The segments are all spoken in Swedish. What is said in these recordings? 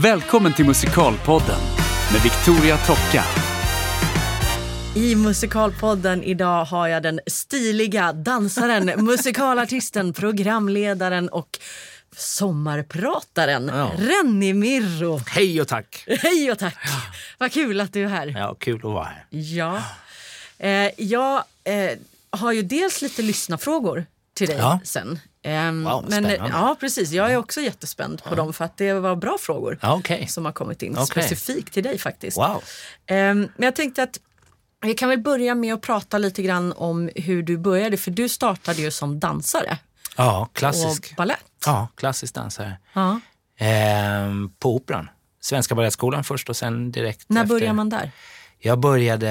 Välkommen till Musikalpodden med Victoria Tocka. I Musikalpodden idag har jag den stiliga dansaren, musikalartisten, programledaren och sommarprataren Ja. Renny Mirro. Hej och tack! Hej och tack! Vad kul att du är här. Ja, kul att vara här. Ja. Eh, jag eh, har ju dels lite lyssnarfrågor till dig Ja. sen. Ehm, Wow, men, spännande. ja, precis. Jag är också jättespänd på dem för att det var bra frågor Ja, okej. som har kommit in Okej. specifikt till dig faktiskt. Wow. Ehm, men jag tänkte att vi kan väl börja med att prata lite grann om hur du började. För du startade ju som dansare Ja, och klassisk. ballett. Ja, klassisk dansare. Ja. Ehm, på Operan. Svenska Balettskolan först och sen direkt När efter. börjar man där? Jag började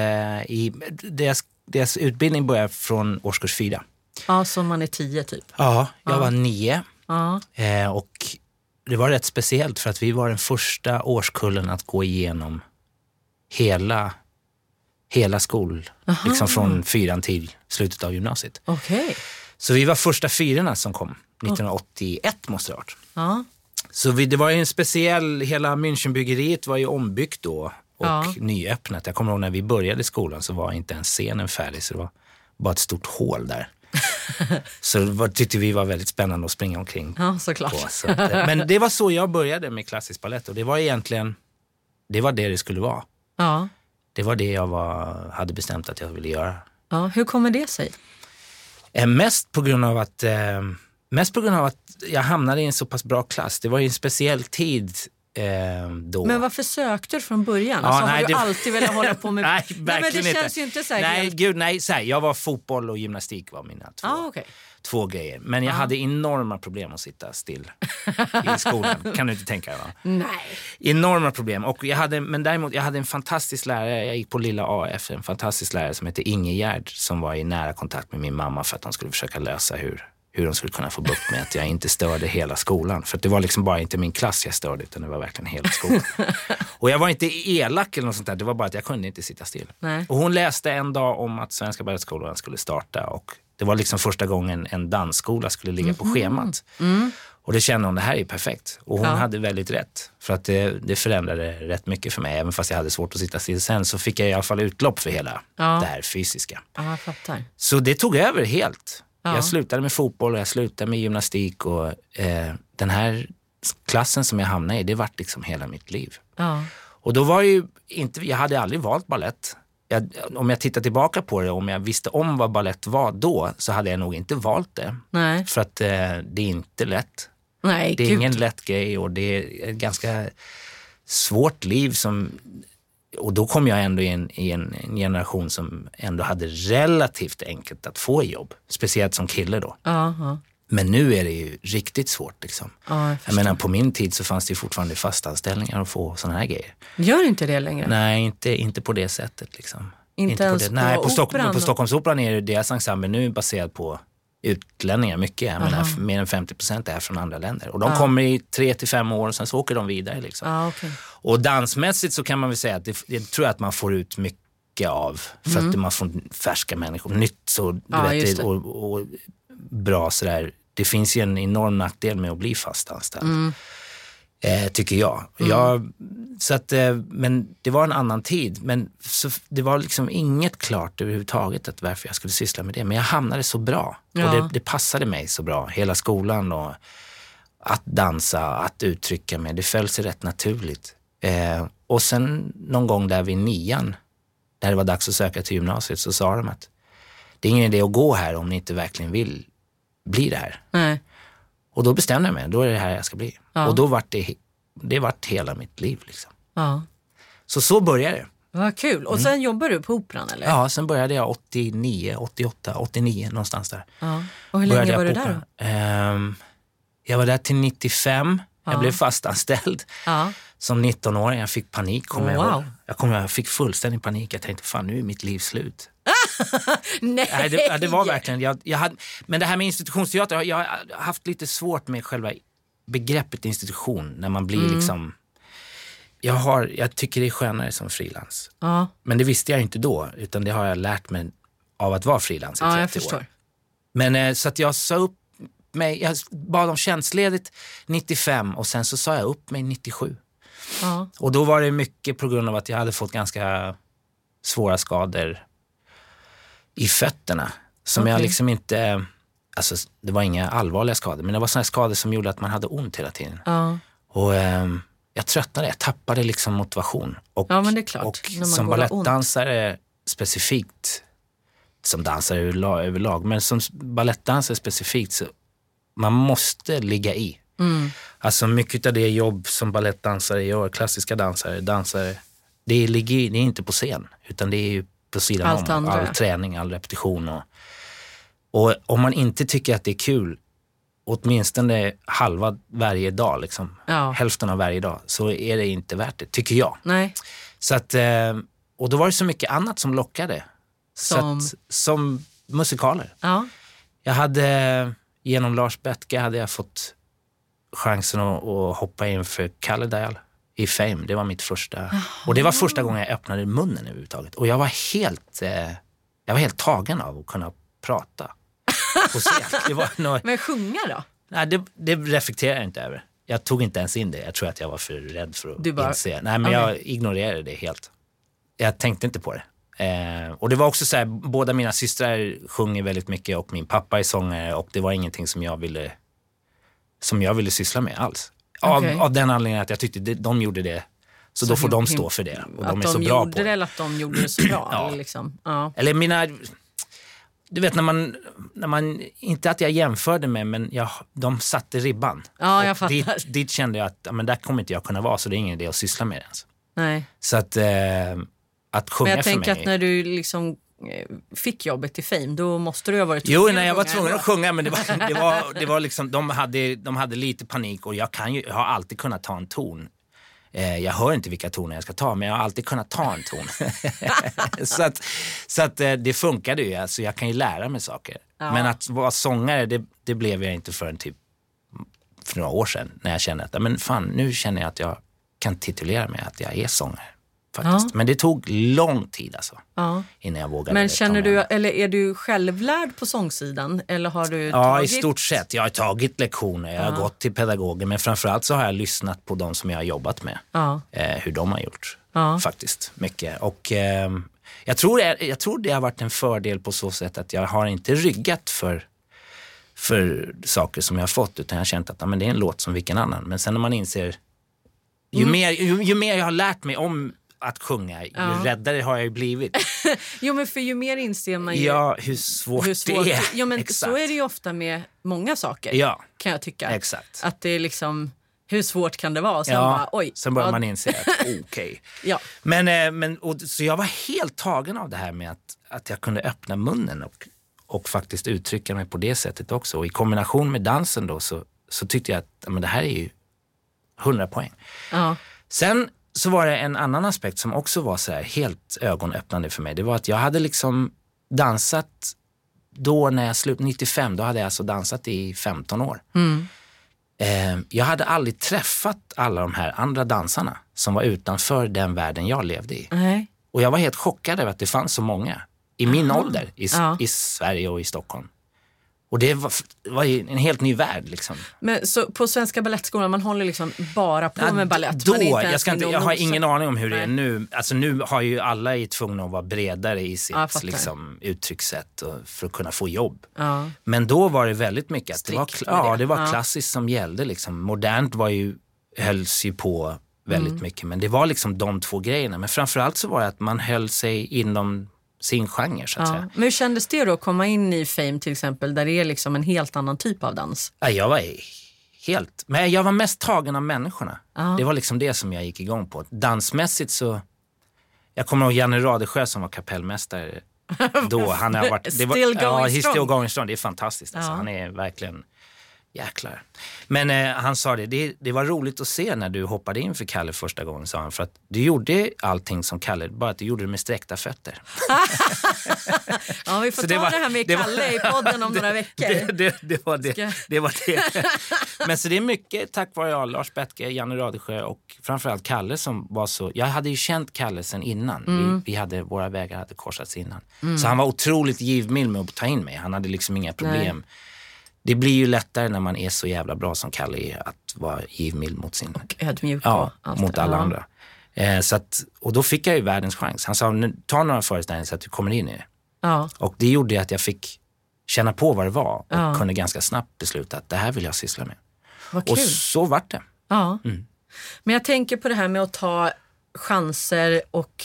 i, deras, deras utbildning började från årskurs fyra. Ja, som man är tio typ. Ja, jag var nio Ja. eh, och det var rätt speciellt för att vi var den första årskullen att gå igenom hela, hela skol, liksom från fyran till slutet av gymnasiet. Okej. Så vi var första fyrorna som kom. 1981 måste det ha varit. Ja. Så vi, det var ju en speciell, hela Münchenbyggeriet var ju ombyggt då och Ja. nyöppnat. Jag kommer ihåg när vi började skolan så var inte ens scenen färdig så det var bara ett stort hål där. så det tyckte vi var väldigt spännande att springa omkring ja, såklart. på. Så att, eh, men det var så jag började med klassisk balett och det var egentligen, det var det det skulle vara. Ja. Det var det jag var, hade bestämt att jag ville göra. Ja. Hur kommer det sig? Eh, mest på grund av att eh, Mest på grund av att jag hamnade i en så pass bra klass. Det var ju en speciell tid då. Men varför sökte du från början? Ja, alltså, har nej, du det- alltid velat hålla på med... nej, men verkligen det inte. känns ju inte så här Nej, helt... gud nej. Så här, jag var fotboll och gymnastik var mina två, Ah, okej. två grejer. Men jag hade enorma problem att sitta still i skolan. kan du inte tänka dig? Nej. Enorma problem. Och jag hade, men däremot, jag hade en fantastisk lärare. Jag gick på lilla AF, en fantastisk lärare som hette Inge Gerd som var i nära kontakt med min mamma för att de skulle försöka lösa hur, hur de skulle kunna få bukt med att jag inte störde hela skolan. För det var liksom bara inte min klass jag störde utan det var verkligen hela skolan. och jag var inte elak eller något sånt där, det var bara att jag kunde inte sitta still. Nej. Och hon läste en dag om att Svenska Balettskolan skulle starta och det var liksom första gången en dansskola skulle ligga på schemat. Och det kände hon, det här är perfekt. Och hon Ja. hade väldigt rätt. För att det, det förändrade rätt mycket för mig. Även fast jag hade svårt att sitta still sen så fick jag i alla fall utlopp för hela Ja. det här fysiska. Ja, jag fattar. Så det tog över helt. Ja. Jag slutade med fotboll och jag slutade med gymnastik och eh, den här klassen som jag hamnade i, det vart liksom hela mitt liv. Ja. Och då var ju inte, jag hade aldrig valt ballett. Jag, om jag tittar tillbaka på det, om jag visste om vad ballett var då, så hade jag nog inte valt det. Nej. För att eh, det är inte lätt. Nej, Det är gud. ingen lätt grej och det är ett ganska svårt liv som och då kom jag ändå i en, i en, en generation som ändå hade relativt enkelt att få jobb. Speciellt som kille då. Ja. Men nu är det ju riktigt svårt. Liksom. ja jag Jag menar, på min tid så fanns det ju fortfarande fastanställningar att få sådana här grejer. Gör inte det längre? Nej, inte, inte på det sättet. Liksom. Inte ens det. på Nej, på, Stock, Operan på och- Stockholmsoperan är det deras ensemble nu baserad på utlänningar. Mycket, jag menar, Aha. mer än 50 procent är från andra länder. Och de kommer i tre till fem år och sen så åker de vidare. Liksom. Ja, okej. Och dansmässigt så kan man väl säga att det, det tror jag att man får ut mycket av. För att man får färska människor, nytt och, Mm. Ja, vet, och, och bra sådär. Det finns ju en enorm nackdel med att bli fast anställd. Mm. Eh, tycker jag. jag så att, eh, men det var en annan tid. Men så, det var liksom inget klart överhuvudtaget att varför jag skulle syssla med det. Men jag hamnade så bra. Ja. Och det, det passade mig så bra. Hela skolan och att dansa, att uttrycka mig. Det föll sig rätt naturligt. Eh, och sen någon gång där vid nian, när det var dags att söka till gymnasiet, så sa de att det är ingen idé att gå här om ni inte verkligen vill bli det här. Nej. Och då bestämde jag mig, då är det här jag ska bli. Ja. Och då vart det, det vart hela mitt liv. Liksom. Ja. Så så började det. Vad kul. Och sen jobbar du på Operan eller? Mm. Ja, sen började jag 89, 88, 89 någonstans där. Ja. Och hur Började länge jag var du där. Ehm, jag var där till 95. Jag blev fastanställd Ja. som 19-åring. Jag fick panik, kommer jag Wow. ihåg. Jag, ihåg, jag fick fullständig panik. Jag tänkte, fan nu är mitt liv slut. Nej. Nej, det, det var verkligen... Jag, jag hade, men det här med institutionsteater, jag, jag har haft lite svårt med själva begreppet institution. När man blir Mm. liksom... Jag, har, jag tycker det är skönare som frilans. Ja, Men det visste jag inte då, utan det har jag lärt mig av att vara frilans i 30 ja jag år. förstår. Men eh, så att jag sa upp mig, jag bad om tjänstledigt 95 och sen så sa jag upp mig 97. Ja. Och då var det mycket på grund av att jag hade fått ganska svåra skador i fötterna. Som jag Okej. liksom inte... Alltså, det var inga allvarliga skador, men det var här skador som gjorde att man hade ont hela tiden. Ja. Och ehm, jag tröttnade, jag tappade liksom motivation. Och, Ja, Och som balettdansare specifikt, som dansare överlag, men som balettdansare specifikt, så man måste ligga i. Mm. Alltså mycket av det jobb som balettdansare gör, klassiska dansare, dansare, det, ligger, det är inte på scen, utan det är på sidan Allt om. andra. All träning, all repetition. Och, och om man inte tycker att det är kul, åtminstone halva varje dag, liksom, Ja. hälften av varje dag, så är det inte värt det, tycker jag. Nej. Så att, eh, och då var det så mycket annat som lockade. Som? Att, som musikaler. Ja. Jag hade, genom Lars Bettke hade jag fått chansen att, att hoppa in för Kalle Dial i Fame. Det var mitt första. Och det var första gången jag öppnade munnen överhuvudtaget. Och jag var helt, eh, jag var helt tagen av att kunna prata nog, Men sjunga då? nej, det, det reflekterar jag inte över. Jag tog inte ens in det. Jag tror att jag var för rädd för att Du bara- inse. Nej, men jag ignorerade det helt. Jag tänkte inte på det. Eh, och det var också så här, båda mina systrar sjunger väldigt mycket och min pappa är sångare och det var ingenting som jag ville, som jag ville syssla med alls. Av, Okej. av den anledningen att jag tyckte det, de gjorde det, så, då får de stå för det. Och de är de så bra gjorde på det eller att de gjorde det så bra? Ja. liksom. ja. Eller mina, du vet när man, när man, inte att jag jämförde med, men jag, de satte ribban. Ja, jag fattar. dit, dit kände jag att men där kommer inte jag kunna vara, så det är ingen idé att syssla med det ens. Nej. Så att, eh, att sjunga Men jag för tänker mig... att när du liksom fick jobbet i Fame, då måste du ha varit Jo, tvungen nej, jag var tvungen att sjunga men det var, det var, det var liksom, de, hade, de hade lite panik och jag, kan ju, jag har alltid kunnat ta en ton. Eh, jag hör inte vilka toner jag ska ta men jag har alltid kunnat ta en ton. så att, så att eh, det funkade ju, alltså, jag kan ju lära mig saker. Ja. Men att vara sångare det, det blev jag inte förrän typ för några år sedan när jag kände att men fan, nu känner jag att jag kan titulera mig att jag är sångare. Faktiskt. Ja. Men det tog lång tid alltså, Ja. innan jag vågade. Men känner du, eller är du självlärd på sångsidan? Eller har du Ja, tagit... i stort sett. Jag har tagit lektioner, jag har gått till pedagoger, men framförallt så har jag lyssnat på de som jag har jobbat med. Eh, hur de har gjort, faktiskt. Mycket. Och ehm, jag, tror det, jag tror det har varit en fördel på så sätt att jag har inte ryggat för, för saker som jag har fått, utan jag har känt att men det är en låt som vilken annan. Men sen när man inser, ju, Mm. mer, ju, ju mer jag har lärt mig om att sjunga, ju Ja. räddare har jag ju blivit. Jo, men för ju mer inser man ju Ja, hur svårt, hur svårt det är. Jo, men Exakt. så är det ju ofta med många saker, Ja, kan jag tycka. exakt. Att det är liksom, hur svårt kan det vara? Sen ja, bara, oj. sen börjar ja, man inse att okej. Ja. Men, eh, men och, så jag var helt tagen av det här med att, att jag kunde öppna munnen och, och faktiskt uttrycka mig på det sättet också. Och i kombination med dansen då så, så tyckte jag att men det här är ju 100 poäng. Ja. Sen så var det en annan aspekt som också var så helt ögonöppnande för mig. Det var att jag hade liksom dansat då när jag slutade 95, då hade jag alltså dansat i 15 år. Mm. Eh, jag hade aldrig träffat alla de här andra dansarna som var utanför den världen jag levde i. Nej. Och jag var helt chockad över att det fanns så många i min ålder i, Ja. i Sverige och i Stockholm. Och det var, var ju en helt ny värld liksom. Men så på Svenska Balettskolan, man håller liksom bara på Ja, med balett? Då, jag, ska inte, jag har ingen aning om hur det är Nej. nu. Alltså nu har ju alla är tvungna att vara bredare i sitt Ja, liksom, uttryckssätt och, för att kunna få jobb. Ja. Men då var det väldigt mycket att det var, ja, det. var klassiskt som gällde. Liksom. Modernt var ju, hölls ju på väldigt Mm. mycket. Men det var liksom de två grejerna. Men framförallt så var det att man höll sig inom sin genre så att Ja. säga. Men hur kändes det då att komma in i Fame till exempel där det är liksom en helt annan typ av dans? Ja, jag var helt... Men jag var mest tagen av människorna. Ja. Det var liksom det som jag gick igång på. Dansmässigt så... Jag kommer ihåg Janne Radesjö som var kapellmästare då. Han har varit, det var, Still ja, going he's strong. going strong. Det är fantastiskt. Alltså. Ja. Han är verkligen... Jäklar. Men eh, han sa det, det, det var roligt att se när du hoppade in för Kalle första gången, sa han. För att du gjorde allting som Kalle, bara att du gjorde det med sträckta fötter. Ja, vi får Så ta det det, var- här med det var- Kalle i podden om några veckor. Det, det, det, var det. Det var det. Men så det är mycket tack vare ja, Lars Bettke, Janne Radesjö och framförallt Kalle som var så... Jag hade ju känt Kalle sen innan. Vi, vi hade, våra vägar hade korsats innan. Så han var otroligt givmild med att ta in mig. Han hade liksom inga problem. Det blir ju lättare när man är så jävla bra som Kalle är att vara givmild mot sin... Och ödmjuk Ja, allt mot alla Ja. andra. Eh, så att, och då fick jag ju världens chans. Han sa, "Nu, ta några föreställningar så att du kommer in i det. Ja. Och det gjorde att jag fick känna på vad det var och Ja. kunde ganska snabbt besluta att det här vill jag syssla med. Och så vart det. Ja. Mm. Men jag tänker på det här med att ta chanser och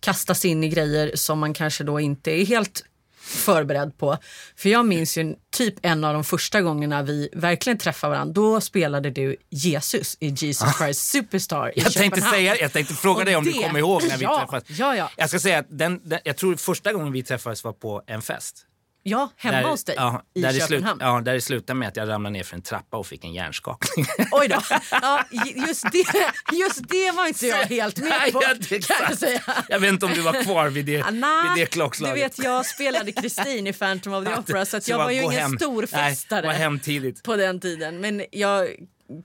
kastas in i grejer som man kanske då inte är helt förberedd på. För jag minns ju typ en av de första gångerna vi verkligen träffade varandra. Då spelade du Jesus i Jesus Christ Superstar i Ah. Jag tänkte, säga, jag tänkte fråga Och dig om du det- kommer ihåg när vi ja, träffades. Ja, ja. Jag ska säga att den, den, jag tror första gången vi träffades var på en fest. Ja hemma där, hos dig ja, i där det slut, Köpenhamn. ja, där det slutade med att jag ramlade ner för en trappa och fick en hjärnskakning. Oj då. Ja, just, det, just det var inte jag helt med Nej, på ja, det är kan jag säga. Jag vet inte om du var kvar vid det, Ah, nah, vid det du klockslaget. vet, jag spelade Kristin i Phantom of the Opera så att Så jag var ju ingen hem. stor Nej, gå hem tidigt. på den tiden. Men jag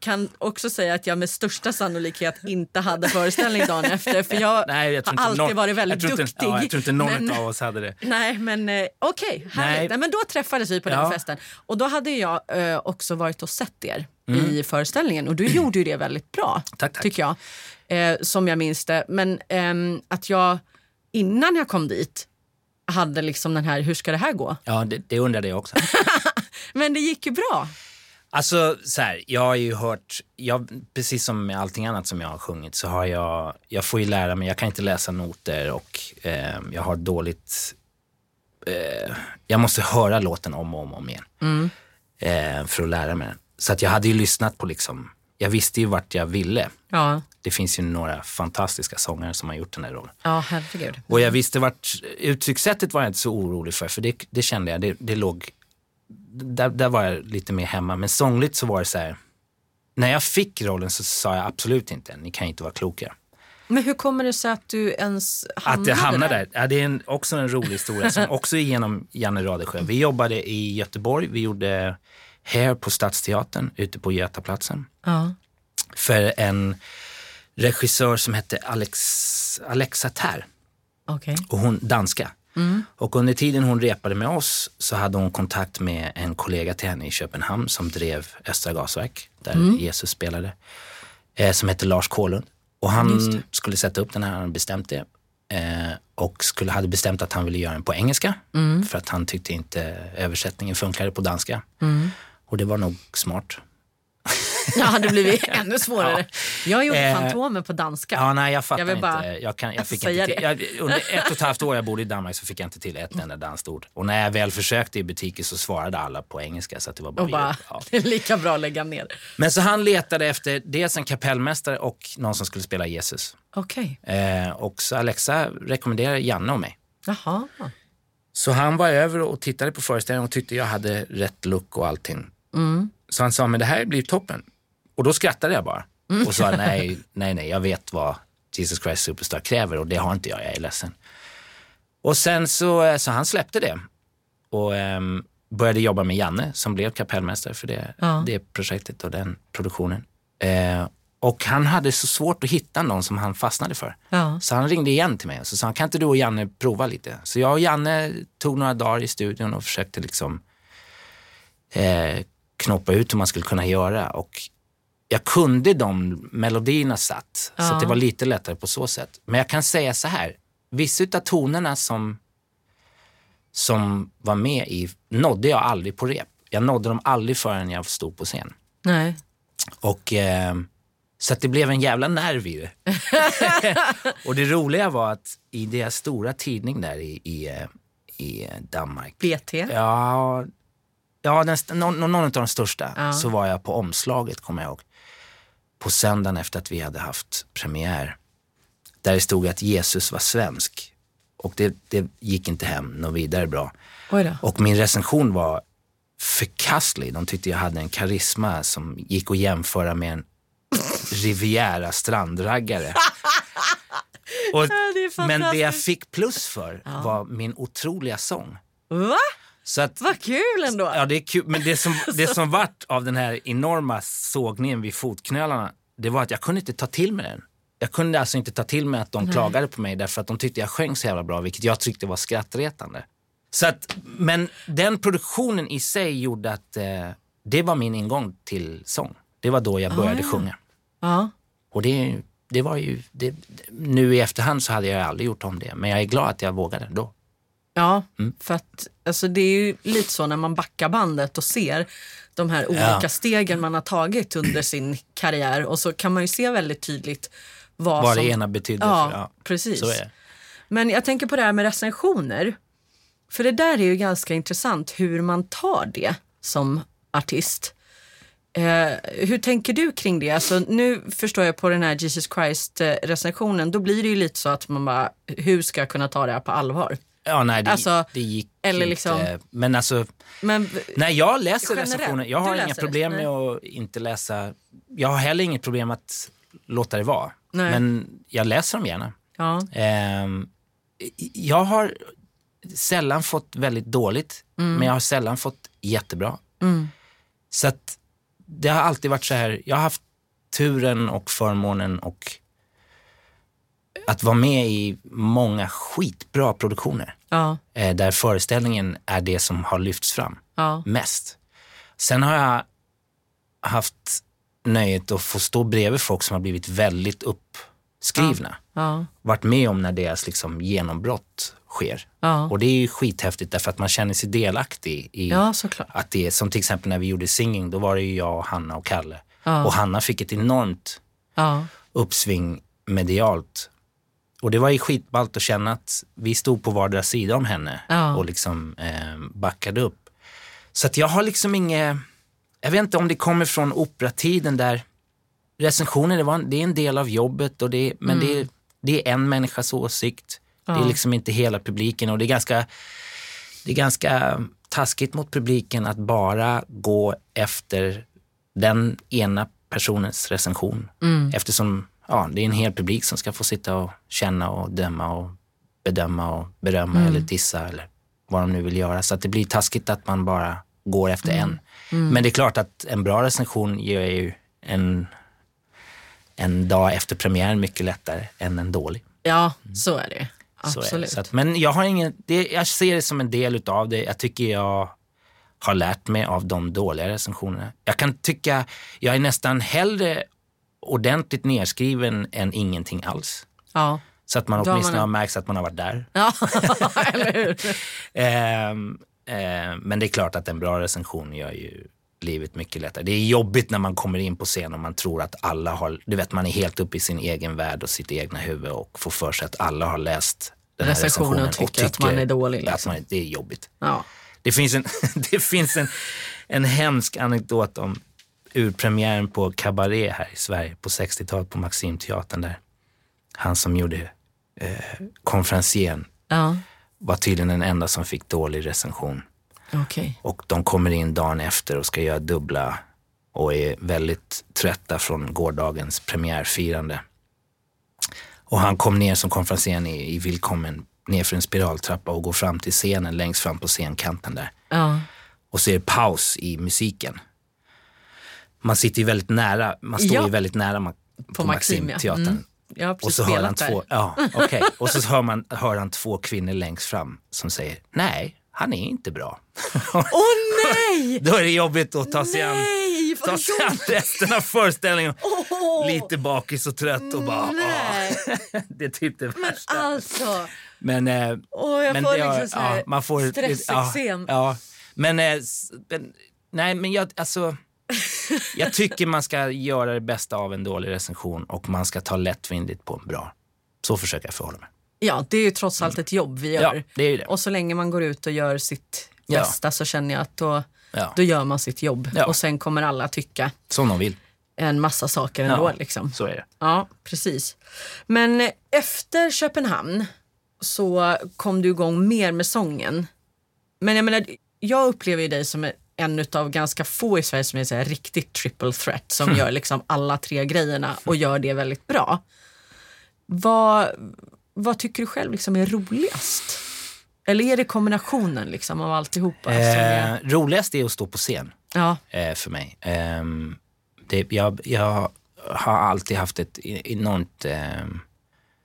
kan också säga att jag med största sannolikhet inte hade föreställning dagen efter för jag, Nej, jag har inte alltid någon, varit väldigt jag tror duktig. Inte, ja, jag tror inte någon men, av oss hade det. Nej, men eh, okej. Nej. Nej. men då träffades vi på den Ja. festen. Och då hade jag eh, också varit och sett er Mm. i föreställningen och du gjorde ju det väldigt bra, Tack, tack. tycker jag. Eh, som jag minns det. Men ehm, att jag innan jag kom dit hade liksom den här, hur ska det här gå? Ja, det, det undrade jag också. Men det gick ju bra. Alltså så här, jag har ju hört, jag, precis som med allting annat som jag har sjungit så har jag, jag får ju lära mig, jag kan inte läsa noter och eh, jag har dåligt, eh, jag måste höra låten om och om, om igen eh, för att lära mig den. Så att jag hade ju lyssnat på liksom, jag visste ju vart jag ville. Ja, Det finns ju några fantastiska sångare som har gjort den här rollen. ja herregud. Och jag visste vart, uttryckssättet var jag inte så orolig för, för det, det kände jag, det, det låg, där, där var jag lite mer hemma. Men sångligt så var det så här, när jag fick rollen så sa jag absolut inte, ni kan inte vara kloka. Men hur kommer det sig att du ens hamnade Att jag hamnade där, ja, det är en, också en rolig historia som också är genom Janne Radesjö. Vi jobbade i Göteborg, vi gjorde Hair på Stadsteatern ute på Götaplatsen. Ja. För en regissör som hette Alex, Alexa Tär. Okej. och hon danska. Och under tiden hon repade med oss så hade hon kontakt med en kollega till henne i Köpenhamn som drev Östra gasverk, där Jesus spelade, eh, som hette Lars Kålund. Och han skulle sätta upp den här, han bestämt det. Eh, och skulle, hade bestämt att han ville göra den på engelska för att han tyckte inte översättningen funkade på danska. Och det var nog smart. Det hade blivit ännu svårare. Jag gjorde Eh, Fantomen på danska. Ja, nej, jag fattar Jag inte. bara Jag, kan, jag fick inte till, jag, under ett och ett halvt år jag bodde i Danmark så fick jag inte till ett enda danskt ord. Och när jag väl försökte i butiker så svarade alla på engelska. Så att det var bara, och bara, ja. lika bra att lägga ner. Men så han letade efter dels en kapellmästare och någon som skulle spela Jesus. Okej. Eh, och så Alexa rekommenderade Janne och mig. Jaha. Så han var över och tittade på föreställningen och tyckte jag hade rätt look och allting. Så han sa, men det här blir toppen. Och då skrattade jag bara och sa, nej, nej, nej, jag vet vad Jesus Christ Superstar kräver och det har inte jag, jag är ledsen. Och sen så, eh, så han släppte det och ehm, började jobba med Janne som blev kapellmästare för det, Ja. det projektet och den produktionen. Eh, och han hade så svårt att hitta någon som han fastnade för. Ja. Så han ringde igen till mig och så sa han, kan inte du och Janne prova lite? Så jag och Janne tog några dagar i studion och försökte liksom eh, knoppa ut hur man skulle kunna göra. Och jag kunde de melodierna satt, så Ja. att det var lite lättare på så sätt. Men jag kan säga så här, vissa av tonerna som, som var med i nådde jag aldrig på rep. Jag nådde dem aldrig förrän jag stod på scen. Nej. Och, eh, så det blev en jävla nerv i det. och det roliga var att i deras stora tidning där i, i, eh, i Danmark, BT. ja, ja den, någon, någon av de största, Ja. så var jag på omslaget, kommer jag ihåg. På söndagen efter att vi hade haft premiär. Där det stod att Jesus var svensk. Och det, det gick inte hem något vidare bra. Och min recension var förkastlig. De tyckte jag hade en karisma som gick att jämföra med en Riviera strandraggare. Och, det men det jag fick plus för var min otroliga sång. Va? Så att, Vad kul ändå. ja, det är kul, men det som, det som vart av den här enorma sågningen vid fotknölarna, det var att jag kunde inte ta till mig den. Jag kunde alltså inte ta till mig att de klagade på mig därför att de tyckte jag sjöng så jävla bra, vilket jag tyckte var skrattretande. Så att, men den produktionen i sig gjorde att eh, det var min ingång till sång. Det var då jag började Ah, ja. sjunga. Ja. Och det, det var ju, det, nu i efterhand så hade jag aldrig gjort om det. Men jag är glad att jag vågade då. Ja, Mm. för att alltså, det är ju lite så när man backar bandet och ser de här olika Ja. stegen man har tagit under sin karriär och så kan man ju se väldigt tydligt vad, Vad som... det ena betydde. Ja, ja, precis. Men jag tänker på det här med recensioner. För det där är ju ganska intressant hur man tar det som artist. Eh, hur tänker du kring det? Alltså, nu förstår jag på den här Jesus Christ-recensionen, då blir det ju lite så att man bara, hur ska jag kunna ta det här på allvar? Ja, nej, det, Alltså, det gick eller inte. liksom- Men alltså, Men nej, jag läser Generellt, recensioner. Jag har inga problem med att inte läsa. Jag har heller inget problem att låta det vara. Nej. Men jag läser dem gärna. ja, Ehm, jag har sällan fått väldigt dåligt, men jag har sällan fått jättebra. Mm. Så att det har alltid varit så här, jag har haft turen och förmånen och att vara med i många skitbra produktioner ja, eh, där föreställningen är det som har lyfts fram ja, mest. Sen har jag haft nöjet att få stå bredvid folk som har blivit väldigt uppskrivna. ja, Varit med om när deras liksom genombrott sker. Och det är ju skithäftigt därför att man känner sig delaktig i att det är som till exempel när vi gjorde Singing, då var det ju jag, Hanna och Kalle. Och Hanna fick ett enormt uppsving medialt. Och det var ju skitballt att känna att vi stod på vardera sida om henne Ja. och liksom eh, backade upp. Så att jag har liksom inget, jag vet inte om det kommer från operatiden där recensioner, det, var, en- det är en del av jobbet och det, men det, är, det är en människas åsikt. Det är Mm. Ja. liksom inte hela publiken och det är ganska, det är ganska taskigt mot publiken att bara gå efter den ena personens recension. Mm. Eftersom ja, det är en hel publik som ska få sitta och känna och döma och bedöma och berömma Mm. eller dissa eller vad de nu vill göra. Så att det blir taskigt att man bara går efter Mm. en. Men det är klart att en bra recension ger ju en, en dag efter premiären mycket lättare än en dålig. ja så är det. Mm. Så är det. Absolut. Att, men jag, har ingen, det, jag ser det som en del utav det. Jag tycker jag har lärt mig av de dåliga recensionerna. Jag kan tycka, jag är nästan hellre ordentligt nedskriven än ingenting alls. Ja, Så att man Då åtminstone man- har märkt att man har varit där. ja. eller hur? Ehm, ehm, men det är klart att en bra recension gör ju livet mycket lättare. Det är jobbigt när man kommer in på scen och man tror att alla har, du vet man är helt uppe i sin egen värld och sitt egna huvud och får för sig att alla har läst den här Recensionen recensionen och tycker att man är dålig, liksom. man, det är jobbigt. Ja. Det finns en, det finns en, en hemsk anekdot om urpremiären på Cabaret här i Sverige på 60-talet på Maximteatern där. Han som gjorde eh, konferencieren Ja, var tydligen den enda som fick dålig recension. okej. Och de kommer in dagen efter och ska göra dubbla och är väldigt trötta från gårdagens premiärfirande. Och han kom ner som konferencier i, i Willkommen ner för en spiraltrappa och går fram till scenen längst fram på scenkanten där. Ja, Och så är det paus i musiken. Man sitter ju väldigt nära, man står Ja. ju väldigt nära ma- på, på ja. Maximteatern. Mm. Jag har Och så hör han där. två, ja, okej. Och så hör, man, hör han två kvinnor längst fram som säger, nej, han är inte bra. Åh nej! Då är det jobbigt att ta sig an, Nej, ta vad sig an resten av föreställningen. Åh, Lite bakis och trött och bara, Nej, åh, det är typ det värsta. alltså. Men, eh, Åh, jag men får det liksom så ja, man får, stressexem. Ja, ja. Men, eh, men, nej, men jag, alltså, jag tycker man ska göra det bästa av en dålig recension och man ska ta lättvindigt på en bra. Så försöker jag förhålla mig. Ja, det är ju trots allt ett jobb vi Ja, gör. det är det. Och så länge man går ut och gör sitt Ja. bästa så känner jag att då, Ja. då gör man sitt jobb. Ja. Och sen kommer alla tycka Som de vill. en massa saker ändå. Liksom. Så är det. Ja, precis. Men efter Köpenhamn så kom du igång mer med sången. Men jag menar, jag upplever ju dig som en av ganska få i Sverige som är så här riktigt triple threat som gör liksom alla tre grejerna och gör det väldigt bra. Vad, vad tycker du själv liksom är roligast? Eller är det kombinationen liksom av alltihopa? Som är, Eh, roligast är att stå på scen ja, eh, för mig. Ehm, det, jag, jag har alltid haft ett enormt... ehm,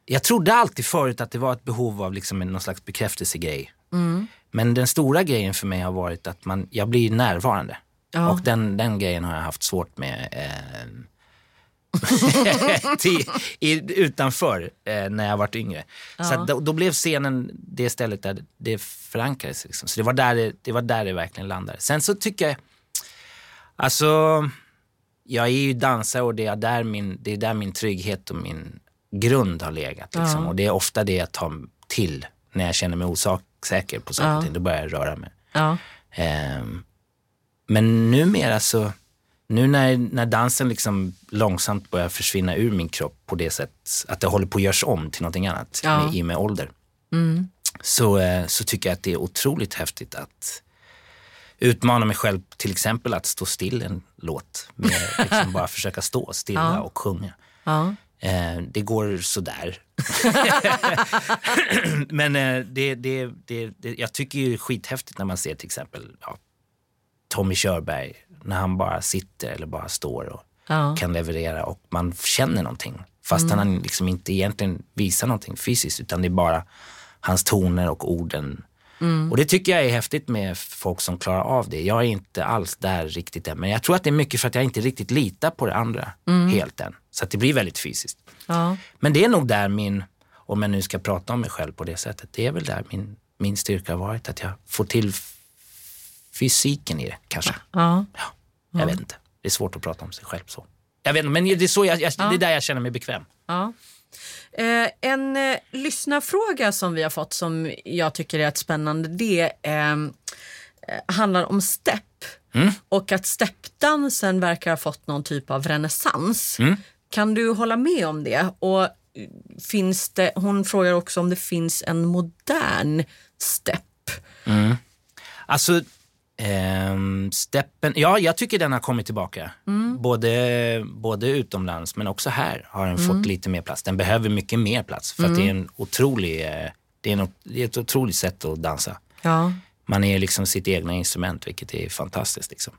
jag trodde alltid förut att det var ett behov av liksom en, någon slags bekräftelsegrej. Men den stora grejen för mig har varit att man, jag blir närvarande. Ja. Och den, den grejen har jag haft svårt med eh, till, i, utanför eh, när jag varit yngre. Så att då, då blev scenen det stället där det förankrades. Liksom. Så det var, där det, det var där det verkligen landade. Sen så tycker jag, alltså, jag är ju dansare och det är där min, det är där min trygghet och min grund har legat. Liksom. Ja. Och det är ofta det jag tar till när jag känner mig osäker på saker och ting. Då börjar jag röra mig. Ja. Ehm, men numera så, nu när, när dansen liksom långsamt börjar försvinna ur min kropp på det sätt att det håller på att görs om till någonting annat Ja. med, i och med ålder. Så, eh, så tycker jag att det är otroligt häftigt att utmana mig själv till exempel att stå still en låt. Med, liksom bara försöka stå stilla Ja. och sjunga. Ja. Eh, det går sådär. Men eh, det, det, det, det, jag tycker ju det är skithäftigt när man ser till exempel ja, Tommy Körberg, när han bara sitter eller bara står och Ja. kan leverera och man känner någonting. Fast han liksom inte egentligen visar någonting fysiskt utan det är bara hans toner och orden. Och det tycker jag är häftigt med folk som klarar av det. Jag är inte alls där riktigt än. Men jag tror att det är mycket för att jag inte riktigt litar på det andra helt än. Så det blir väldigt fysiskt. Ja. Men det är nog där min, om jag nu ska prata om mig själv på det sättet, det är väl där min, min styrka har varit. Att jag får till fysiken i det kanske. Ja. Ja, jag vet inte. Det är svårt att prata om sig själv så. Jag vet inte, men det är, så jag, jag, det är där jag känner mig bekväm. Ja. Eh, en eh, lyssnarfråga som vi har fått som jag tycker är ett spännande det ehm, eh, handlar om stepp. Och att steppdansen verkar ha fått någon typ av renässans. Kan du hålla med om det? Och finns det, hon frågar också om det finns en modern stepp. Alltså, ehm, steppen, ja jag tycker den har kommit tillbaka. Både, både utomlands men också här har den fått lite mer plats. Den behöver mycket mer plats för att det är en otrolig, eh, det är, en, det är ett otroligt sätt att dansa. Ja. Man är liksom sitt egna instrument vilket är fantastiskt. Liksom.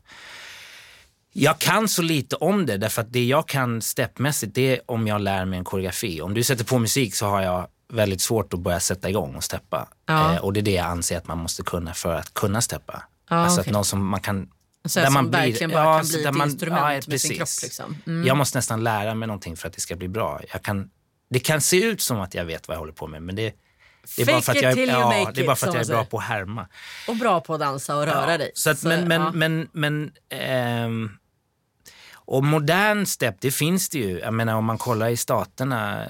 Jag kan så lite om det därför att det jag kan steppmässigt det är om jag lär mig en koreografi. Om du sätter på musik så har jag väldigt svårt att börja sätta igång och steppa. Ja. Eh, och det är det jag anser att man måste kunna för att kunna steppa. Ja, alltså okej. att någon som man kan... Så där som verkligen bara kan så bli ett man- instrument ja, med sin kropp. Liksom. Mm. Jag måste nästan lära mig någonting för att det ska bli bra. Jag kan, det kan se ut som att jag vet vad jag håller på med men det, det är bara för att jag, you ja, det är bara för att jag är man bra på att härma. Och bra på att dansa och röra Ja, dig. Så att, men, men, ja. men, men, ehm, och modern step, det finns det ju. Jag menar om man kollar i staterna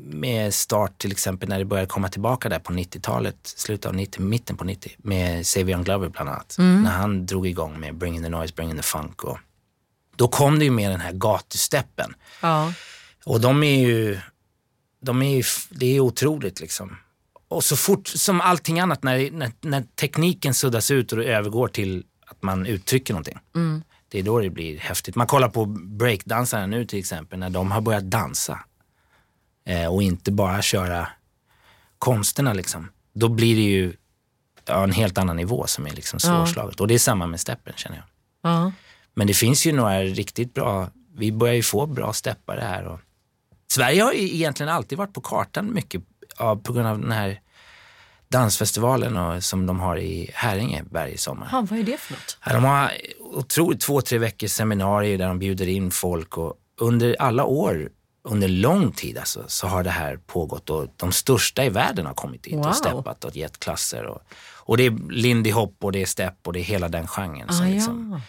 med start till exempel när det började komma tillbaka där på 90-talet, slutet av 90, mitten på 90 med Savion Glover bland annat. När han drog igång med Bring in the noise, bring in the funk. Och, då kom det ju med den här gatusteppen. ja. Och de är ju, de är ju, det är otroligt liksom. Och så fort som allting annat, när, när, när tekniken suddas ut och det övergår till att man uttrycker någonting. Det är då det blir häftigt. Man kollar på breakdansarna nu till exempel, när de har börjat dansa. Eh, och inte bara köra konsterna liksom. Då blir det ju ja, en helt annan nivå som är liksom svårslaget. Och det är samma med steppen känner jag. Ja. Men det finns ju några riktigt bra, vi börjar ju få bra steppare här. Och Sverige har ju egentligen alltid varit på kartan mycket ja, på grund av den här dansfestivalen och, som de har i Häringe varje sommar. Ja, vad är det för något? Ja, De har otroligt två, tre veckors seminarier där de bjuder in folk och under alla år, under lång tid alltså, så har det här pågått och de största i världen har kommit dit Wow. och steppat och gett klasser. Och, och det är Lindy Hop och det är stepp och det är hela den genren. Ah, liksom, ja.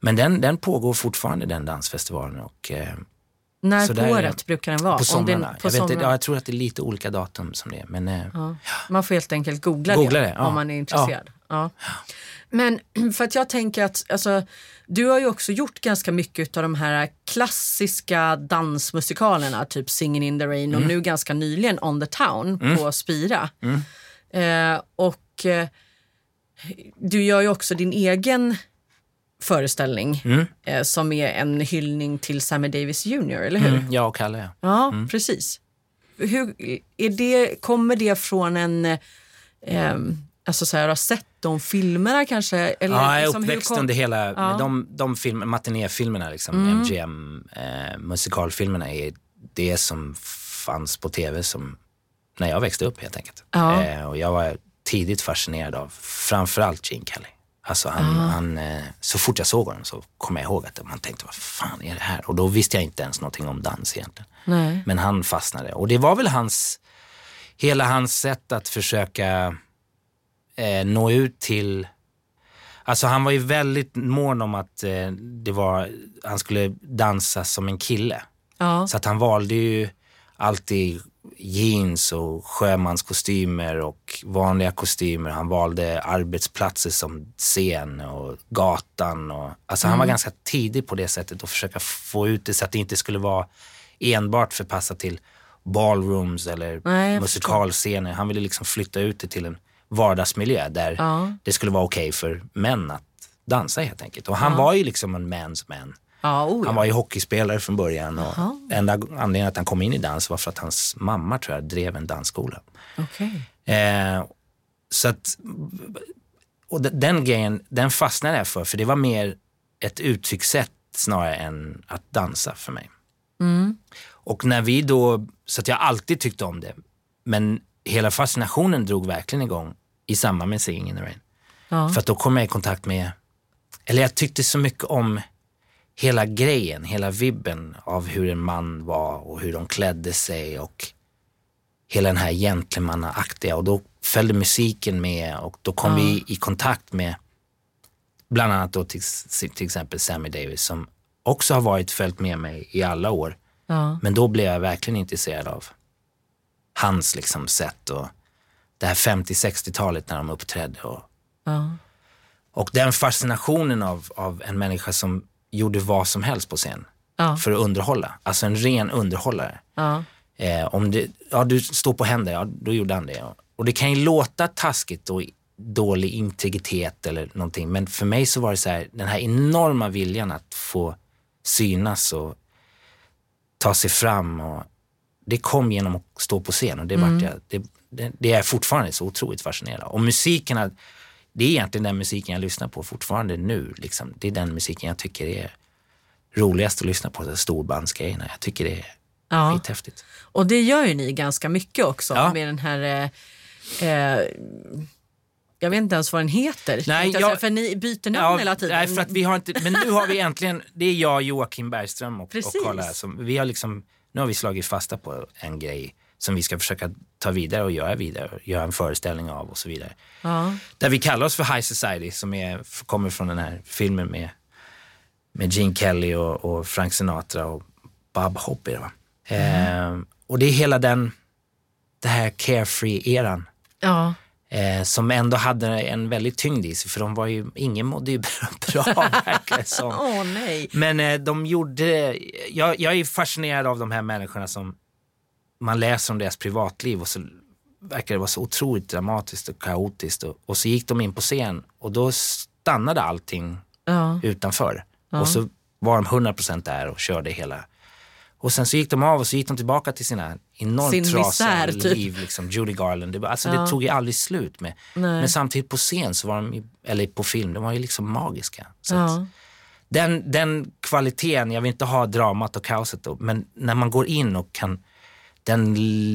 men den, den pågår fortfarande den dansfestivalen och eh, När på året brukar den vara? på Om det- somrarna. på jag, vet inte, somrarna. ja, jag tror att det är lite olika datum som det är. Men, eh, Ja. Man får helt enkelt googla, Googla det, det, om man är intresserad. Ja. Men för att jag tänker att alltså, du har ju också gjort ganska mycket av de här klassiska dansmusikalerna, typ Singin' in the Rain Mm. och nu ganska nyligen On the Town på Spira. Eh, och eh, du gör ju också din egen föreställning Mm. eh, som är en hyllning till Sammy Davis Jr, eller hur? mm, jag och Kalle, ja. Ja, precis. Hur, är det, kommer det från en... Eh, alltså så här, har sett de filmerna kanske? Eller Ja, jag är liksom, uppväxt kom- under hela, Ja. Mm. de, de film, matinéfilmerna, liksom, MGM, eh, musikalfilmerna är det som fanns på tv som, när jag växte upp helt enkelt. Ja. Eh, och jag var tidigt fascinerad av. Framförallt Gene Kelly. Alltså han, han, eh, så fort jag såg honom så kom jag ihåg att man tänkte, vad fan är det här? Och då visste jag inte ens någonting om dans egentligen. Nej. Men han fastnade. Och det var väl hans, hela hans sätt att försöka eh, nå ut till Alltså han var ju väldigt mån om att eh, det var, han skulle dansa som en kille. Ja. Så att han valde ju alltid jeans och sjömanskostymer och vanliga kostymer. Han valde arbetsplatser som scen och gatan. Och, alltså han var ganska tidig på det sättet att försöka få ut det så att det inte skulle vara enbart förpassat till ballrooms eller Nej, musikalscener. Han ville liksom flytta ut det till en vardagsmiljö där Ja. det skulle vara okej för män att dansa helt enkelt. Och han var ju liksom en man's man. Oh, ja. Han var ju hockeyspelare från början och enda anledningen att han kom in i dans var för att hans mamma tror jag drev en dansskola. Okej. Eh, så att, och de- den grejen, den fastnade jag för, för det var mer ett uttryckssätt snarare än att dansa för mig. Och när vi då, så att jag alltid tyckte om det, men hela fascinationen drog verkligen igång i samband med Singing in the Rain. Ja. För att då kom jag i kontakt med, eller jag tyckte så mycket om hela grejen, hela vibben av hur en man var och hur de klädde sig och hela den här gentlemannaaktiga och då följde musiken med och då kom vi i kontakt med bland annat då till, till exempel Sammy Davis som också har varit följt med mig i alla år. Ja. Men då blev jag verkligen intresserad av hans liksom sätt och det här 50-60-talet när de uppträdde och Ja. och den fascinationen av, av en människa som gjorde vad som helst på scen Ja. för att underhålla. Alltså en ren underhållare. Ja. Eh, om det, ja, du står på händer, ja, då gjorde han det. Och det kan ju låta taskigt och dålig integritet eller någonting. Men för mig så var det så här, den här enorma viljan att få synas och ta sig fram. Och det kom genom att stå på scen och det, vart jag, det, det, det är jag fortfarande så otroligt fascinerad av. Och musiken, det är egentligen den musiken jag lyssnar på fortfarande nu. Liksom. Det är den musiken jag tycker är roligast att lyssna på, storbandsgrejerna. Jag tycker det är Ja. skithäftigt. Och det gör ju ni ganska mycket också Ja. med den här eh, eh, jag vet inte ens vad den heter. Nej, jag säga, för ni byter namn hela tiden. Nej, för att vi har inte, men nu har vi äntligen, det är jag, Joakim Bergström och, och Precis. Karl här som, vi har liksom, nu har vi slagit fasta på en grej som vi ska försöka ta vidare och göra vidare, göra en föreställning av och så vidare. ja. Där vi kallar oss för High Society som är, kommer från den här filmen med, med Gene Kelly och, och Frank Sinatra och Bob Hope det va? Eh, och det är hela den, det här carefree-eran. Ja. Eh, som ändå hade en väldigt tyngd i sig för de var ju, ingen mådde ju bra verkar det som. Åh nej. Men eh, de gjorde, jag, jag är fascinerad av de här människorna som man läser om deras privatliv och så verkar det vara så otroligt dramatiskt och kaotiskt och, och så gick de in på scen och då stannade allting Ja. utanför. Och så var de 100% där och körde hela. Och sen så gick de av och så gick de tillbaka till sina enormt Sin trasiga typ. liv. Liksom Judy Garland. Det, alltså, Ja. det tog ju aldrig slut med. Nej. Men samtidigt på scen, så var de, eller på film, de var ju liksom magiska. Så att, Ja. den, den kvaliteten, jag vill inte ha dramat och kaoset då, men när man går in och kan, den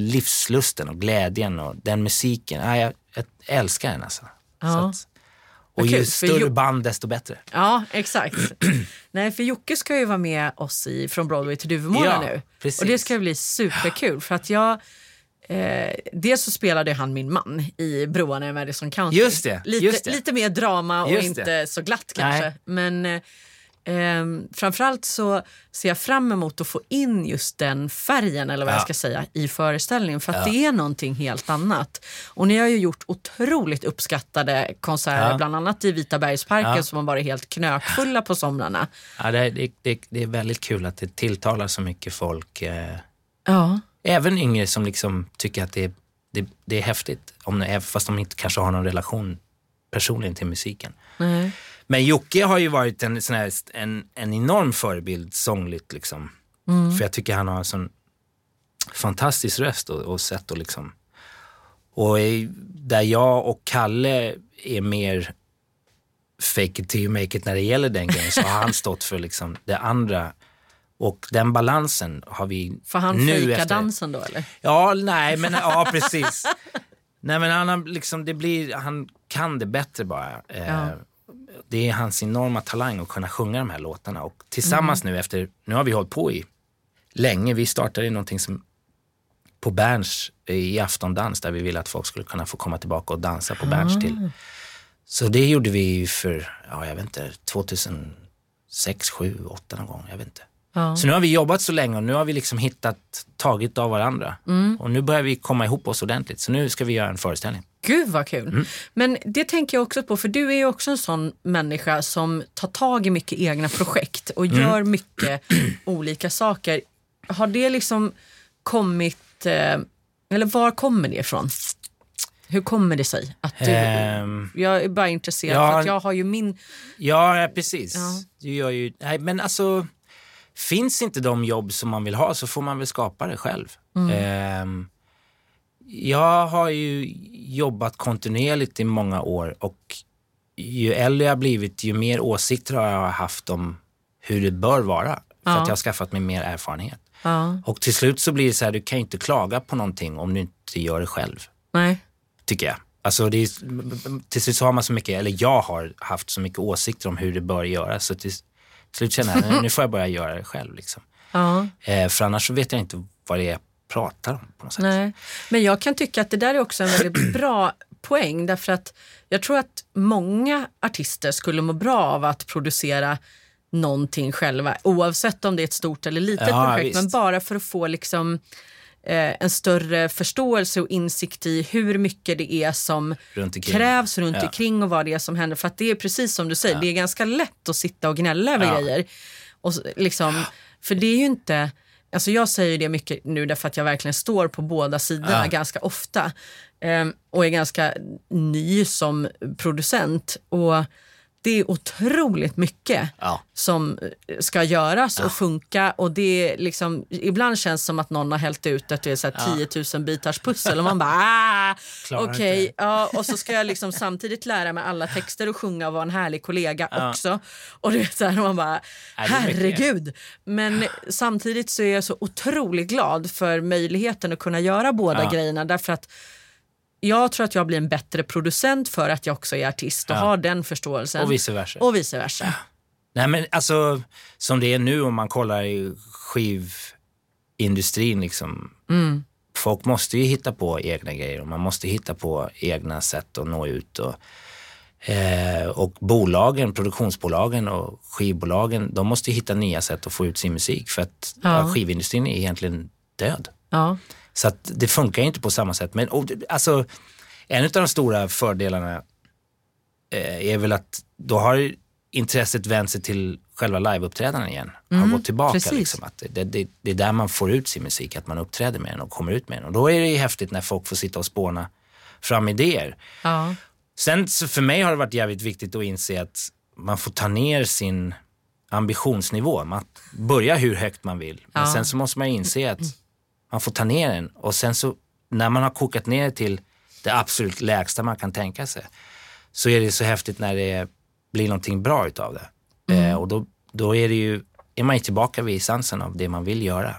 livslusten och glädjen och den musiken, ja, jag, jag älskar den alltså. Ja. Att, och Vad ju större Jo- band desto bättre. Ja, exakt. Nej, för Jocke ska ju vara med oss i Från Broadway till Duvemåla Ja, nu. precis. Och det ska bli superkul för att jag Eh, dels så spelade han min man i Broarna i Madison County. Just det, lite, just det. lite mer drama och Just inte det. så glatt kanske. Nej. Men eh, ehm, framförallt så ser jag fram emot att få in just den färgen eller vad jag Ja. ska säga i föreställningen för att det är någonting helt annat. Och ni har ju gjort otroligt uppskattade konserter, Ja. bland annat i Vita bergsparken Ja. som har varit helt knökfulla på somrarna. Ja, det, det, det, det är väldigt kul att det tilltalar så mycket folk. Eh, Ja. även yngre som liksom tycker att det, det, det är häftigt. Om, fast de inte kanske har någon relation personligen till musiken. Nej. Men Jocke har ju varit en, sån här, en, en enorm förebild sångligt. Liksom. För jag tycker han har en sån fantastisk röst och, och sätt att liksom... Och där jag och Kalle är mer fake it till you make it när det gäller den grejen så har han stått för liksom det andra. Och den balansen har vi Får han nu efter... dansen då eller? Ja, nej, men ja, precis. Nej men han, har liksom, det blir, han kan det bättre bara. Eh, Ja. Det är hans enorma talang att kunna sjunga de här låtarna. Och tillsammans nu efter, nu har vi hållit på i länge. Vi startade i någonting som på Berns i aftondans där vi ville att folk skulle kunna få komma tillbaka och dansa på Berns till. Så det gjorde vi för, ja jag vet inte, 2006, 7, 8 någon gång. Jag vet inte. Ja. Så nu har vi jobbat så länge och nu har vi liksom hittat, tagit av varandra. Och nu börjar vi komma ihop oss ordentligt. Så nu ska vi göra en föreställning. Gud vad kul. Mm. Men det tänker jag också på, för du är ju också en sån människa som tar tag i mycket egna projekt och Mm. gör mycket olika saker. Har det liksom kommit, eh, eller var kommer det ifrån? Hur kommer det sig att du... Ehm, Jag är bara intresserad Ja. för att jag har ju min... Ja, precis. Ja. Du gör ju, nej, men alltså, finns inte de jobb som man vill ha så får man väl skapa det själv. Ehm, jag har ju jobbat kontinuerligt i många år och ju äldre jag blivit, ju mer åsikter har jag haft om hur det bör vara. För Ja. att jag har skaffat mig mer erfarenhet. Ja, Och till slut så blir det så här, du kan ju inte klaga på någonting om du inte gör det själv nej. tycker jag. Alltså är, till slut så har man så mycket, eller jag har haft så mycket åsikter om hur det bör göras. Så till slut känner jag, "Nej, nu får jag börja göra det själv. Liksom. Ja. Eh, för annars så vet jag inte vad det är pratar om på något sätt. Nej. Men jag kan tycka att det där är också en väldigt bra poäng därför att jag tror att många artister skulle må bra av att producera någonting själva oavsett om det är ett stort eller litet Ja, projekt visst. men bara för att få liksom eh, en större förståelse och insikt i hur mycket det är som Runt krävs runt Ja. omkring och vad det är som händer. För att det är precis som du säger, det är ganska lätt att sitta och gnälla över Ja. grejer. Och liksom, För det är ju inte, alltså jag säger det mycket nu därför att jag verkligen står på båda sidorna Ja. ganska ofta. Ehm, och är ganska ny som producent. Och det är otroligt mycket Ja. som eh, ska göras och funka. Och det är liksom, ibland känns det som att någon har hällt ut ett det är så här 10 000 bitars pussel och man bara ah, okej. inte. Ja, och så ska jag liksom samtidigt lära mig alla texter och sjunga och vara en härlig kollega Ja. också. Och det är så här, och man bara Ja, herregud. Men samtidigt så är jag så otroligt glad för möjligheten att kunna göra båda Ja. grejerna därför att jag tror att jag blir en bättre producent för att jag också är artist och Ja. har den förståelsen. Och vice versa. Och vice versa. Nej men alltså som det är nu om man kollar i skivindustrin liksom. Mm. Folk måste ju hitta på egna grejer och man måste hitta på egna sätt att nå ut. Och, eh, och bolagen, produktionsbolagen och skivbolagen, de måste hitta nya sätt att få ut sin musik för att Ja. ja. skivindustrin är egentligen död. Ja. Så att det funkar inte på samma sätt. Men och, alltså, en av de stora fördelarna eh, är väl att då har intresset vänt sig till själva liveuppträdanden igen. har gått tillbaka. precis. Liksom, att det, det, det är där man får ut sin musik, att man uppträder med den och kommer ut med den. Och då är det ju häftigt när folk får sitta och spåna fram idéer. Ja. Sen för mig har det varit jävligt viktigt att inse att man får ta ner sin ambitionsnivå. Man börjar hur högt man vill. Men Ja. sen så måste man inse att man får ta ner den. Och sen så när man har kokat ner det till det absolut lägsta man kan tänka sig. Så är det så häftigt när det blir någonting bra utav det. Eh, och då, då är det ju, är man ju tillbaka vid essensen av det man vill göra.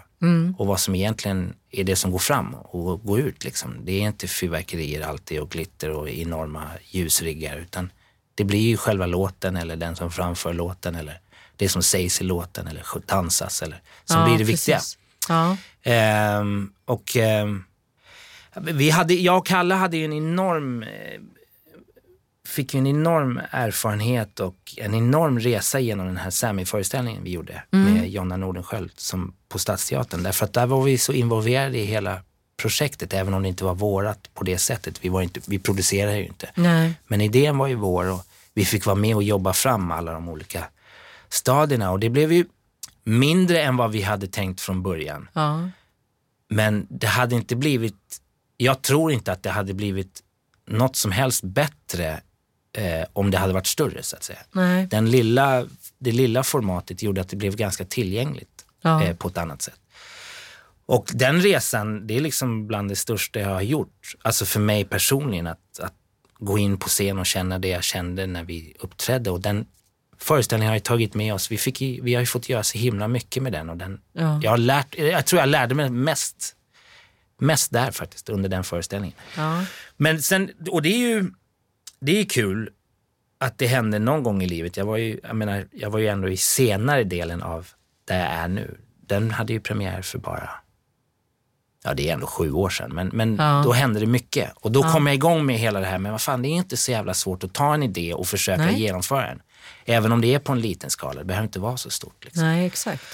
Och vad som egentligen är det som går fram och går ut. Liksom. Det är inte fyrverkerier alltid och glitter och enorma ljusriggar utan det blir ju själva låten eller den som framför låten eller det som sägs i låten eller dansas eller som ja, blir det viktiga. precis. Ja. Ehm, och ehm, vi hade, jag och Kalle hade ju en enorm, eh, fick ju en enorm erfarenhet och en enorm resa genom den här Sammy-föreställningen vi gjorde med Jonna Nordenskjöld som på Stadsteatern. Därför att där var vi så involverade i hela projektet, även om det inte var vårat på det sättet. Vi, var inte, vi producerade ju inte. Nej. Men idén var ju vår och vi fick vara med och jobba fram alla de olika stadierna och det blev ju mindre än vad vi hade tänkt från början. Ja. Men det hade inte blivit, jag tror inte att det hade blivit något som helst bättre eh, om det hade varit större så att säga. Nej. Den lilla, det lilla formatet gjorde att det blev ganska tillgängligt Ja. eh, på ett annat sätt. Och den resan, det är liksom bland det största jag har gjort. Alltså för mig personligen att, att gå in på scen och känna det jag kände när vi uppträdde. Och den föreställningen har ju tagit med oss. Vi, fick, vi har ju fått göra så himla mycket med den. Och den Ja. jag, har lärt, jag tror jag lärde mig mest Mest där faktiskt, under den föreställningen. Ja. Men sen, och det är ju det är kul att det hände någon gång i livet. Jag var ju, jag menar, jag var ju ändå i senare delen av där jag är nu. Den hade ju premiär för bara, ja det är ändå sju år sedan, men, men Ja. då hände det mycket. Och då kom jag igång med hela det här, men vad fan det är inte så jävla svårt att ta en idé och försöka Nej. genomföra den. Även om det är på en liten skala, det behöver inte vara så stort. Liksom. Nej, exakt.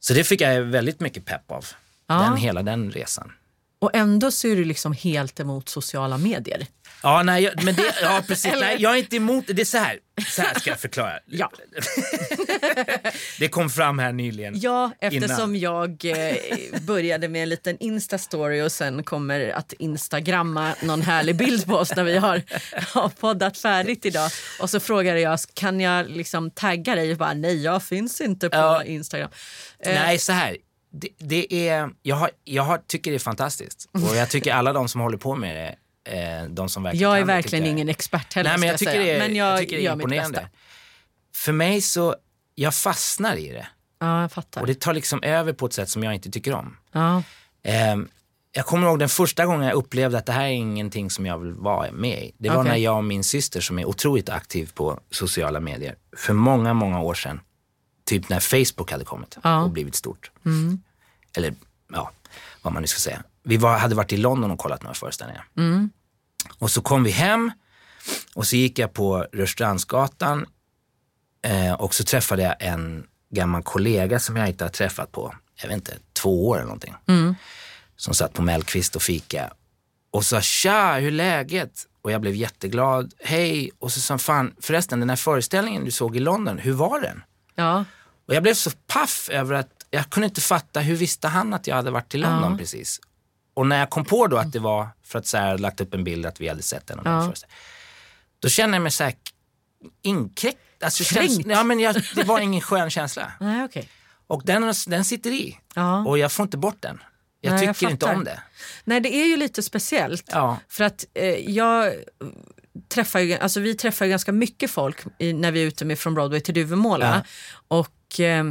Så det fick jag väldigt mycket pepp av, Ja. den, hela den resan. Och ändå så är du liksom helt emot sociala medier. Ja, nej, jag, men det, ja precis. Nej, jag är inte emot det. Är så här, så här ska jag förklara. Ja. Det kom fram här nyligen. Ja, eftersom Innan. jag eh, började med en liten Insta-story och sen kommer att instagramma någon härlig bild på oss när vi har, har poddat färdigt idag. Och så frågade jag, kan jag liksom tagga dig? Och bara, nej, jag finns inte på Ja. Instagram. Eh, Nej, så här. Det, det är, jag har, jag har, tycker det är fantastiskt. Och jag tycker alla de som håller på med det, de som verkligen jag är det, verkligen jag- ingen expert heller. Nej, men ska jag tycker, det är, men jag, jag tycker det är imponerande. För mig så, jag fastnar i det. Ja, jag fattar. Och det tar liksom över på ett sätt som jag inte tycker om. Ja. Ehm, jag kommer ihåg den första gången jag upplevde att det här är ingenting som jag vill vara med i. Det var Okej. när jag och min syster som är otroligt aktiv på sociala medier för många, många år sedan. Typ när Facebook hade kommit Ja. och blivit stort. Eller ja, vad man nu ska säga. Vi var, hade varit i London och kollat några föreställningar. Och så kom vi hem och så gick jag på Rörstrandsgatan eh, och så träffade jag en gammal kollega som jag inte har träffat på, jag vet inte, två år eller någonting. Som satt på Mellqvist och fika och sa tja, hur är läget? Och jag blev jätteglad. Hej! Och så sa fan förresten den här föreställningen du såg i London, hur var den? Ja. Och jag blev så paff över att jag kunde inte fatta, hur visste han att jag hade varit i London Ja. precis? Och när jag kom på då att det var för att så här, lagt upp en bild att vi hade sett den. Ja. då kände jag mig så här inkräkt. Alltså, Kränkt? Käns- ja, men jag, det var ingen skön känsla. Nej, okej. Och den, den sitter i. Ja. Och jag får inte bort den. Jag Nej, jag tycker inte fattar. om det. Nej, det är ju lite speciellt. Ja. För att eh, jag träffar ju, alltså vi träffar ju ganska mycket folk i, när vi är ute med Från Broadway till Duvemåla. Och, eh,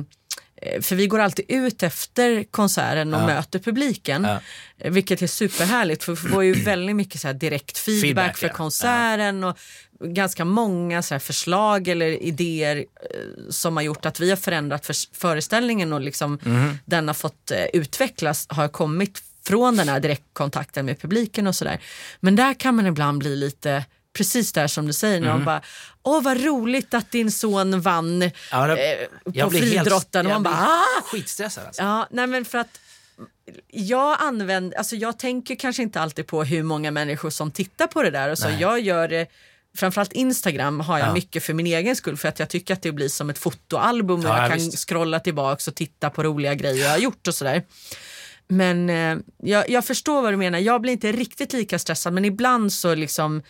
för vi går alltid ut efter konserten och möter publiken. Ja. eh, Vilket är superhärligt för vi får ju väldigt mycket så direkt feedback, Feedback, för ja. konserten och ganska många så förslag eller idéer eh, som har gjort att vi har förändrat för, föreställningen och liksom Mhm. den har fått eh, utvecklas har kommit från den här direktkontakten med publiken och sådär. Men där kan man ibland bli lite Precis där som du säger, när de bara “Åh vad roligt att din son vann Ja, det- eh, jag på friidrotten” och man bara “Ah!” Skitstressad alltså. Ja, nej men för att jag använder, alltså jag tänker kanske inte alltid på hur många människor som tittar på det där och så Nej. jag gör det Framförallt Instagram har jag Ja. mycket för min egen skull för att jag tycker att det blir som ett fotoalbum och Ja, jag kan visst. scrolla tillbaks och titta på roliga grejer jag har gjort och sådär. Men eh, jag, jag förstår vad du menar, jag blir inte riktigt lika stressad men ibland så liksom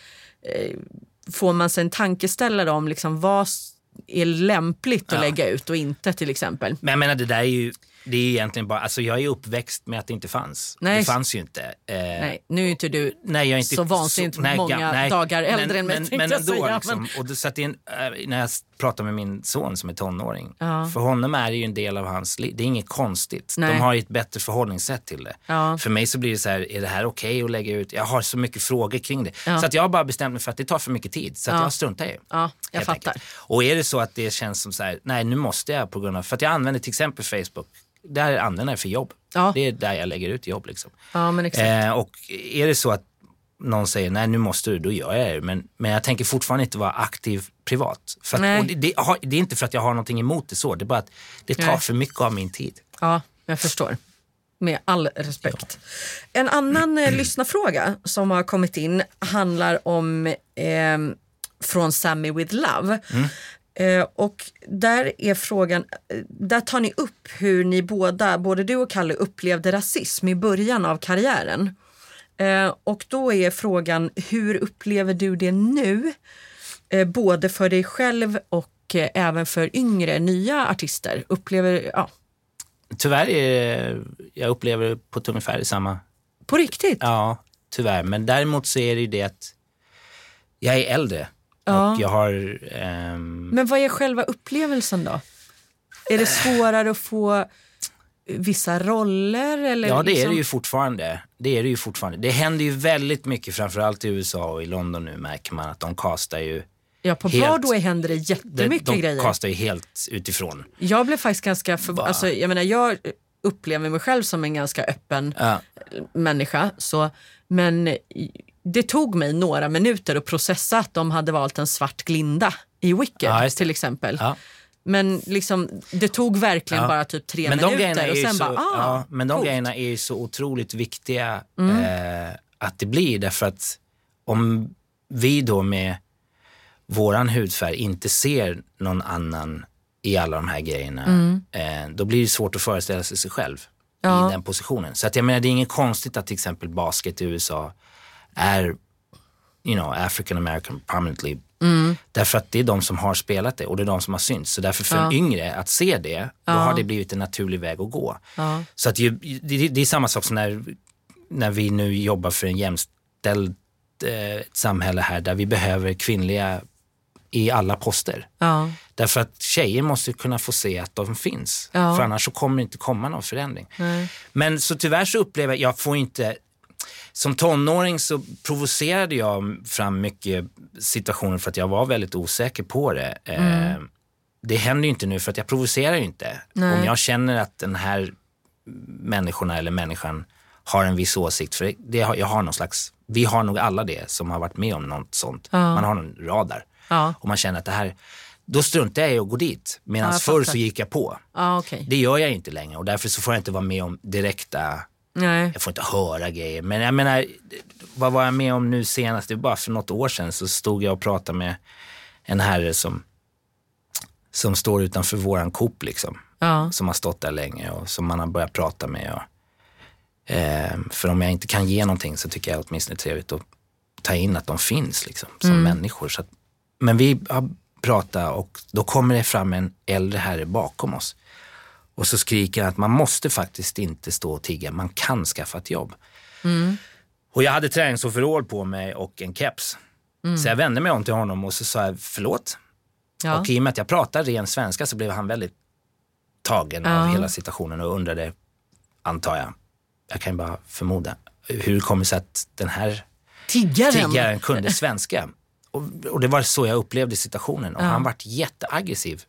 eh, får man sig en tankeställare om liksom vad är lämpligt att Ja. lägga ut och inte till exempel. Men jag menar det där är ju, det är egentligen bara, alltså jag är uppväxt med att det inte fanns. Nej. Det fanns ju inte. Eh, Nej, nu är inte du Nej, jag är inte så vansinnigt nej, många nej, dagar äldre än mig, men, men ändå, säga, liksom, men- och det, så att en, äh, när jag pratar med min son som är tonåring, Ja. för honom är det ju en del av hans liv. Det är inget konstigt. De har ju ett bättre förhållningssätt till det. Ja. För mig så blir det så här, är det här okej att lägga ut? Jag har så mycket frågor kring det. Ja. Så att jag har bara bestämt mig för att det tar för mycket tid. Så att Ja. jag struntar i det. Ja, jag fattar. enkelt. Och är det så att det känns som så här, nej nu måste jag på grund av, för att jag använder till exempel Facebook, där använder jag för jobb. Ja. Det är där jag lägger ut jobb liksom. Ja, men exakt. Eh, och är det så att någon säger nej nu måste du, då gör jag det. Men, men jag tänker fortfarande inte vara aktiv privat. För att, och det, det, det är inte för att jag har någonting emot det så, det är bara att det tar Nej. för mycket av min tid. Ja, jag förstår. Med all respekt. En annan eh, lyssnarfråga som har kommit in handlar om eh, från Sammy with Love. Eh, och där är frågan, eh, där tar ni upp hur ni båda, både du och Kalle upplevde rasism i början av karriären. Eh, och då är frågan, hur upplever du det nu? Eh, både för dig själv och eh, även för yngre, nya artister. Upplever, ja, Tyvärr är jag upplever på ett ungefär samma, på riktigt? ja tyvärr. Men däremot så är det ju det att jag är äldre Ja. och jag har ehm, Men vad är själva upplevelsen då? Är det svårare att få vissa roller? Eller Ja, det är liksom... det ju fortfarande. Det är det ju fortfarande. Det händer ju väldigt mycket, framförallt i USA och i London nu märker man att de kastar ju Ja, på helt- Broadway händer det de, jättemycket de grejer. kastar ju helt utifrån. Jag blev faktiskt ganska för... Va? alltså, jag menar, jag upplever mig själv som en ganska öppen Ja. människa. Så, men det tog mig några minuter att processa att de hade valt en svart glinda i Wicked Ja, till exempel. Ja. Men liksom, det tog verkligen Ja. bara typ tre Men minuter och sen så, bara, ah, men de coolt. grejerna är ju så otroligt viktiga Mm. eh, att det blir. Därför att om vi då med våran hudfärg inte ser någon annan i alla de här grejerna, Mm. eh, då blir det svårt att föreställa sig sig själv i den positionen. Så att jag menar, det är inget konstigt att till exempel basket i USA är you know, African American prominently. Mm. Därför att det är de som har spelat det och det är de som har synts. Så därför för en yngre att se det, då har det blivit en naturlig väg att gå. Ja. Så att ju, det, det är samma sak som när, när vi nu jobbar för en jämställd eh, samhälle här där vi behöver kvinnliga i alla poster. Ja. Därför att tjejer måste kunna få se att de finns. Ja. För annars så kommer det inte komma någon förändring. Nej. Men så tyvärr så upplever jag, jag får inte, som tonåring så provocerade jag fram mycket situationer för att jag var väldigt osäker på det. Eh, det händer ju inte nu för att jag provocerar ju inte. Nej. Om jag känner att den här människorna eller människan har en viss åsikt, för det, jag har någon slags, vi har nog alla det som har varit med om något sånt. Man har en radar Ja. och man känner att det här, då struntar jag i att gå dit. Medan Ja, förr så gick jag på. Ja, okej. Det gör jag inte längre och därför så får jag inte vara med om direkta, Nej. jag får inte höra grejer. Men jag menar, vad var jag med om nu senast? Det var bara för något år sedan så stod jag och pratade med en herre som, som står utanför våran Coop liksom. Ja. Som har stått där länge och som man har börjat prata med. Och, eh, för om jag inte kan ge någonting så tycker jag åtminstone det är trevligt att ta in att de finns liksom, som människor. Så att, men vi har pratat och då kommer det fram en äldre herre bakom oss. Och så skriker han att man måste faktiskt inte stå och tigga, man kan skaffa ett jobb. Och jag hade träningsoverall på mig och en keps. Så jag vände mig om till honom och så sa jag förlåt. Ja. Och i och med att jag pratar ren svenska så blev han väldigt tagen av Ja. hela situationen och undrade, antar jag, jag kan ju bara förmoda, hur det kommer sig att den här Tiggaren. tiggaren kunde svenska. Och, och det var så jag upplevde situationen och han vart jätteaggressiv.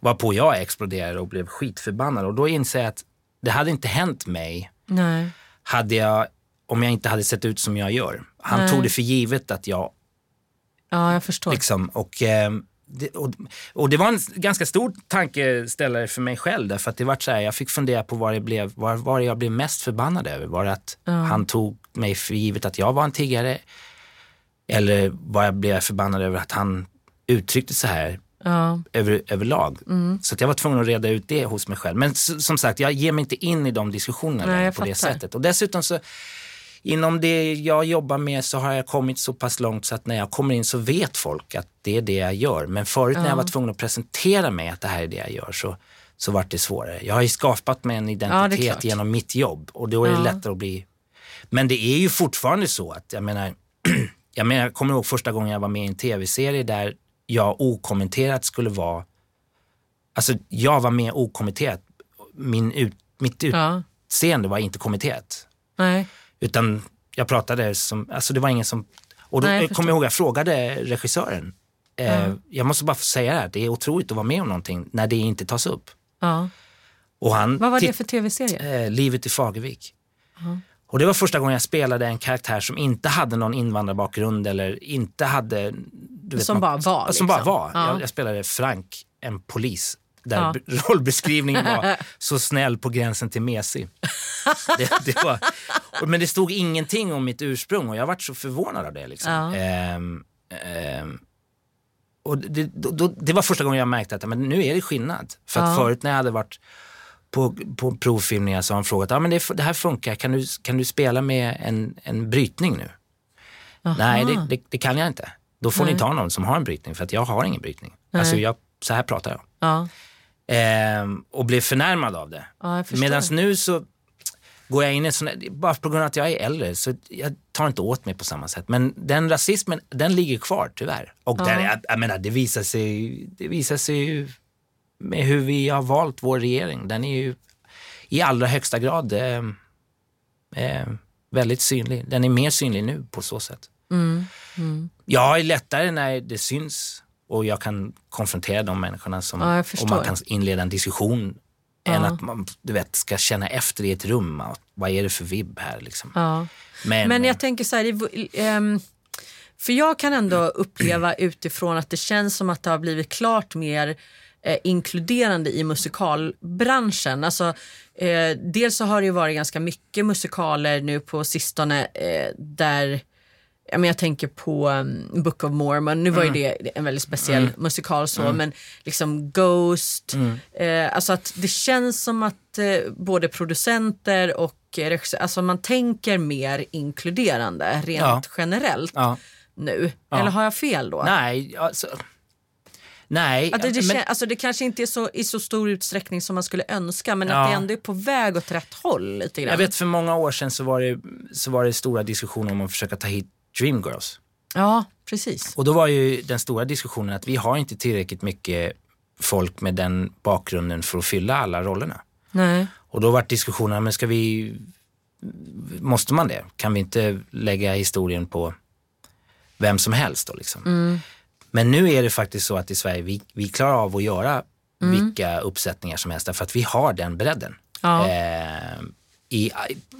Varpå jag exploderade och blev skitförbannad och då inser jag att det hade inte hänt mig Nej. hade jag, om jag inte hade sett ut som jag gör. Han Nej. tog det för givet att jag Ja, jag förstår. liksom, och, eh, det, och, och det var en ganska stor tankeställare för mig själv därför att det var så här, jag fick fundera på vad det blev, vad, vad jag blev mest förbannad över. Var det att han tog mig för givet att jag var en tiggare? Eller var jag blev förbannad över att han uttryckte så här Ja. över, överlag. Mm. Så jag var tvungen att reda ut det hos mig själv. Men som sagt, jag ger mig inte in i de diskussionerna Nej, på det fattar. sättet. Och dessutom så, inom det jag jobbar med så har jag kommit så pass långt så att när jag kommer in så vet folk att det är det jag gör. Men förut när jag var tvungen att presentera mig att det här är det jag gör så, så vart det svårare. Jag har ju skapat mig en det identitet klart. genom mitt jobb och då är det Ja. lättare att bli... Men det är ju fortfarande så att, jag menar, jag menar, jag kommer ihåg första gången jag var med i en tv-serie där jag okommenterat skulle vara, alltså jag var med okommenterat. Min ut, mitt utseende var inte kommenterat. Nej. Utan jag pratade som, alltså det var ingen som, och då Nej, jag jag kommer ihåg jag frågade regissören, eh, jag måste bara få säga det här, det är otroligt att vara med om någonting när det inte tas upp. Ja. Och han Vad var det för tv-serie? eh, Livet i Fagervik. Och det var första gången jag spelade en karaktär som inte hade någon invandrarbakgrund eller inte hade... Du Som någon- bara var, Ja, Som bara liksom. var. Ja. Jag, jag spelade Frank, en polis. Där Ja. rollbeskrivningen var så snäll på gränsen till mesig. Det, det var, men det stod ingenting om mitt ursprung och jag varit så förvånad av det. Liksom. Ja. Ehm, ehm, och det, då, då, det var första gången jag märkte att men nu är det skillnad. För att förut när jag hade varit på, på provfilmningar så har han frågat, ah, men det, det här funkar, kan du, kan du spela med en, en brytning nu? Nej, det, det, det kan jag inte. Då får ni ta någon som har en brytning för att jag har ingen brytning. Alltså jag, så här pratar jag. Ja. Ehm, och blev förnärmad av det. Ja. Medan nu så går jag in i sån här, bara på grund av att jag är äldre så jag tar inte åt mig på samma sätt. Men den rasismen, den ligger kvar tyvärr. Och där, jag, jag menar, det visar sig, det visar sig ju med hur vi har valt vår regering. Den är ju i allra högsta grad eh, eh, väldigt synlig. Den är mer synlig nu på så sätt. Mm. Mm. Jag är lättare när det syns och jag kan konfrontera de människorna som, Ja, och man kan inleda en diskussion än Ja. att man du vet, ska känna efter i ett rum. Vad är det för vibb här? Liksom. Ja. Men, Men jag tänker så här, ehm, för jag kan ändå uppleva utifrån att det känns som att det har blivit klart mer eh, inkluderande i musikalbranschen. Alltså, eh, dels så har det ju varit ganska mycket musikaler nu på sistone eh, där Ja, men jag tänker på um, Book of Mormon, nu var ju det en väldigt speciell musikal så, men liksom Ghost. Eh, alltså att det känns som att eh, både producenter och regissörer, alltså man tänker mer inkluderande rent Ja. generellt ja. nu. Eller har jag fel då? Nej, alltså, nej. Att det, det, men- kän- alltså det kanske inte är så, i så stor utsträckning som man skulle önska men Ja. att det ändå är på väg åt rätt håll lite grann. Jag vet för många år sedan så var, det, så var det stora diskussioner om att försöka ta hit Dreamgirls. Ja, precis. Och då var ju den stora diskussionen att vi har inte tillräckligt mycket folk med den bakgrunden för att fylla alla rollerna. Nej. Och då var diskussionen, men ska vi, måste man det? Kan vi inte lägga historien på vem som helst då liksom? Mm. Men nu är det faktiskt så att i Sverige, vi, vi klarar av att göra Mm. vilka uppsättningar som helst därför att vi har den bredden. Ja. Eh, i,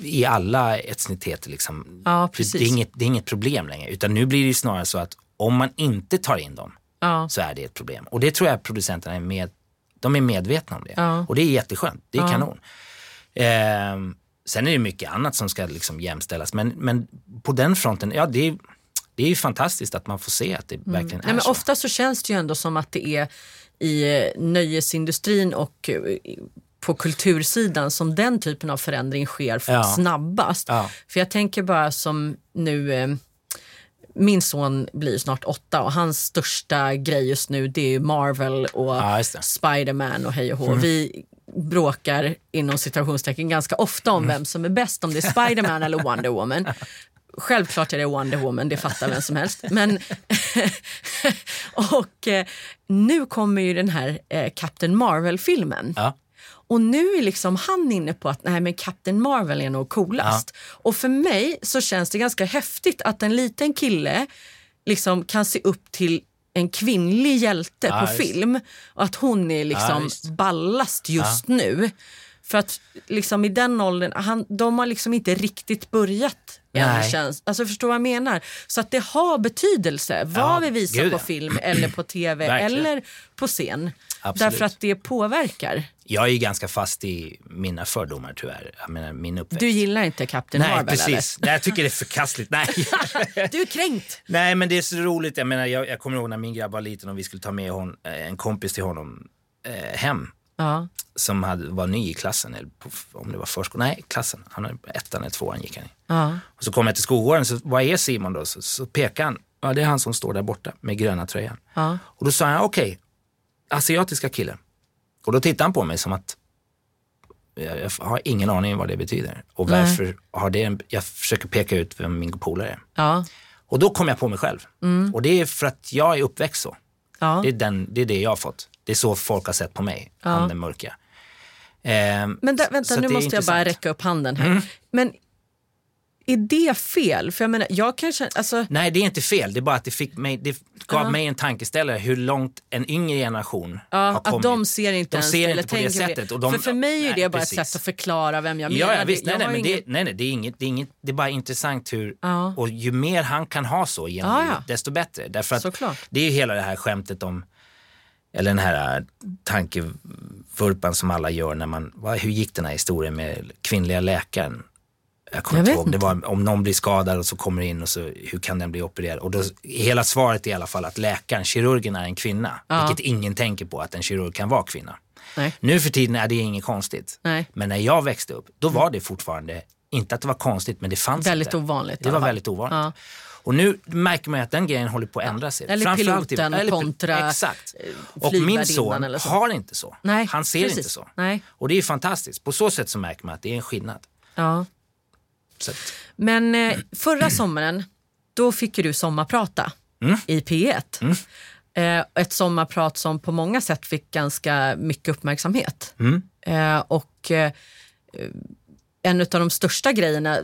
I alla etniciteter liksom. Ja, det, är inget, det är inget problem längre, utan nu blir det snarare så att om man inte tar in dem Ja. så är det ett problem. Och det tror jag producenterna är, med, de är medvetna om det. Ja. Och det är jätteskönt, det är kanon. Ehm, sen är det mycket annat som ska liksom jämställas, men, men på den fronten, ja det är, det är ju fantastiskt att man får se att det verkligen Mm. Nej, är men så. ofta så känns det ju ändå som att det är i eh, nöjesindustrin och eh, på kultursidan som den typen av förändring sker Ja. snabbast. Ja. För jag tänker bara som nu, eh, min son blir snart åtta och hans största grej just nu det är Marvel och Ja. Spiderman och hej och hå. Vi bråkar inom situationstecken ganska ofta om vem som är bäst, om det är Spiderman eller Wonder Woman. Självklart är det Wonder Woman, det fattar vem som helst. Men och eh, nu kommer ju den här eh, Captain Marvel-filmen. Ja. Och nu är liksom han inne på att nej, men Captain Marvel är nog coolast. Och för mig så känns det ganska häftigt att en liten kille liksom kan se upp till en kvinnlig hjälte Ja, på just. film och att hon är liksom visst. ballast just nu. För att liksom i den åldern, han, de har liksom inte riktigt börjat Nej. känns. Alltså förstår vad jag menar? Så att det har betydelse vad Ja, vi visar gud, på ja. film eller på tv eller på scen. Absolut. Därför att det påverkar. Jag är ju ganska fast i mina fördomar tyvärr. Jag menar min uppväxt. Du gillar inte Captain Nej, Marvel precis. Nej, jag tycker det är förkastligt. Nej. eller? Du är kränkt. Nej, men det är så roligt. Jag, menar, jag, jag kommer ihåg när min grabb var liten och vi skulle ta med hon, eh, en kompis till honom eh, hem Ja. som hade, var ny i klassen, eller på, om det var förskolan, nej klassen, han är ettan eller tvåan gick han i. Ja. Och så kom jag till skolgården, så vad är Simon då? Så, så pekade han, ja det är han som står där borta med gröna tröjan. Ja. Och då sa han, okej, asiatiska killen. Och då tittade han på mig som att, jag, jag har ingen aning vad det betyder. Och Nej. varför har det, jag försöker peka ut vem min polare är. Ja. Och då kom jag på mig själv. Och det är för att jag är uppväxt så. Ja. Det är, den, det är det jag har fått. Det är så folk har sett på mig, han den mörka. Ehm, Men där, vänta, nu måste jag bara intressant. Mm. räcka upp handen här. Men är det fel? För jag menar, jag kanske, alltså, Nej, det är inte fel. Det är bara att det, fick mig, det gav Ja. mig en tankeställare hur långt en yngre generation ja, har att kommit. de ser inte De ens ser eller inte på det sättet. Och de, för för mig är nej, det bara precis. ett sätt att förklara vem jag Ja, menar. ja visst. Jag Nej, nej, men ingen- det, nej, nej, det är inget, det är inget, det är bara intressant hur, Ja. och ju mer han kan ha så genom Ja, ja. livet, desto bättre. Därför att Såklart. det är ju hela det här skämtet om, eller den här äh, tankevurpan som alla gör när man, vad, hur gick den här historien med kvinnliga läkaren? Jag kommer Jag inte ihåg, det var om någon blir skadad och så kommer in och så hur kan den bli opererad? Och då, hela svaret är i alla fall att läkaren, kirurgen är en kvinna. Ja. Vilket ingen tänker på att en kirurg kan vara kvinna. Nej. Nu för tiden är det inget konstigt. Nej. Men när jag växte upp, då var det fortfarande, inte att det var konstigt, men det fanns Väldigt inte. ovanligt Det var väldigt ovanligt. Ja. Och nu märker man att den grejen håller på att ändra sig. Eller piloten eller- kontra, Exakt. eh, Och min son har inte så. Nej, Han ser precis. inte så. Nej. Och det är fantastiskt. På så sätt så märker man att det är en skillnad. Ja. Så att, Men eh, förra sommaren, då fick ju du sommarprata Mm. i P1. Eh, ett sommarprat som på många sätt fick ganska mycket uppmärksamhet. Mm. Eh, och eh, en av de största grejerna,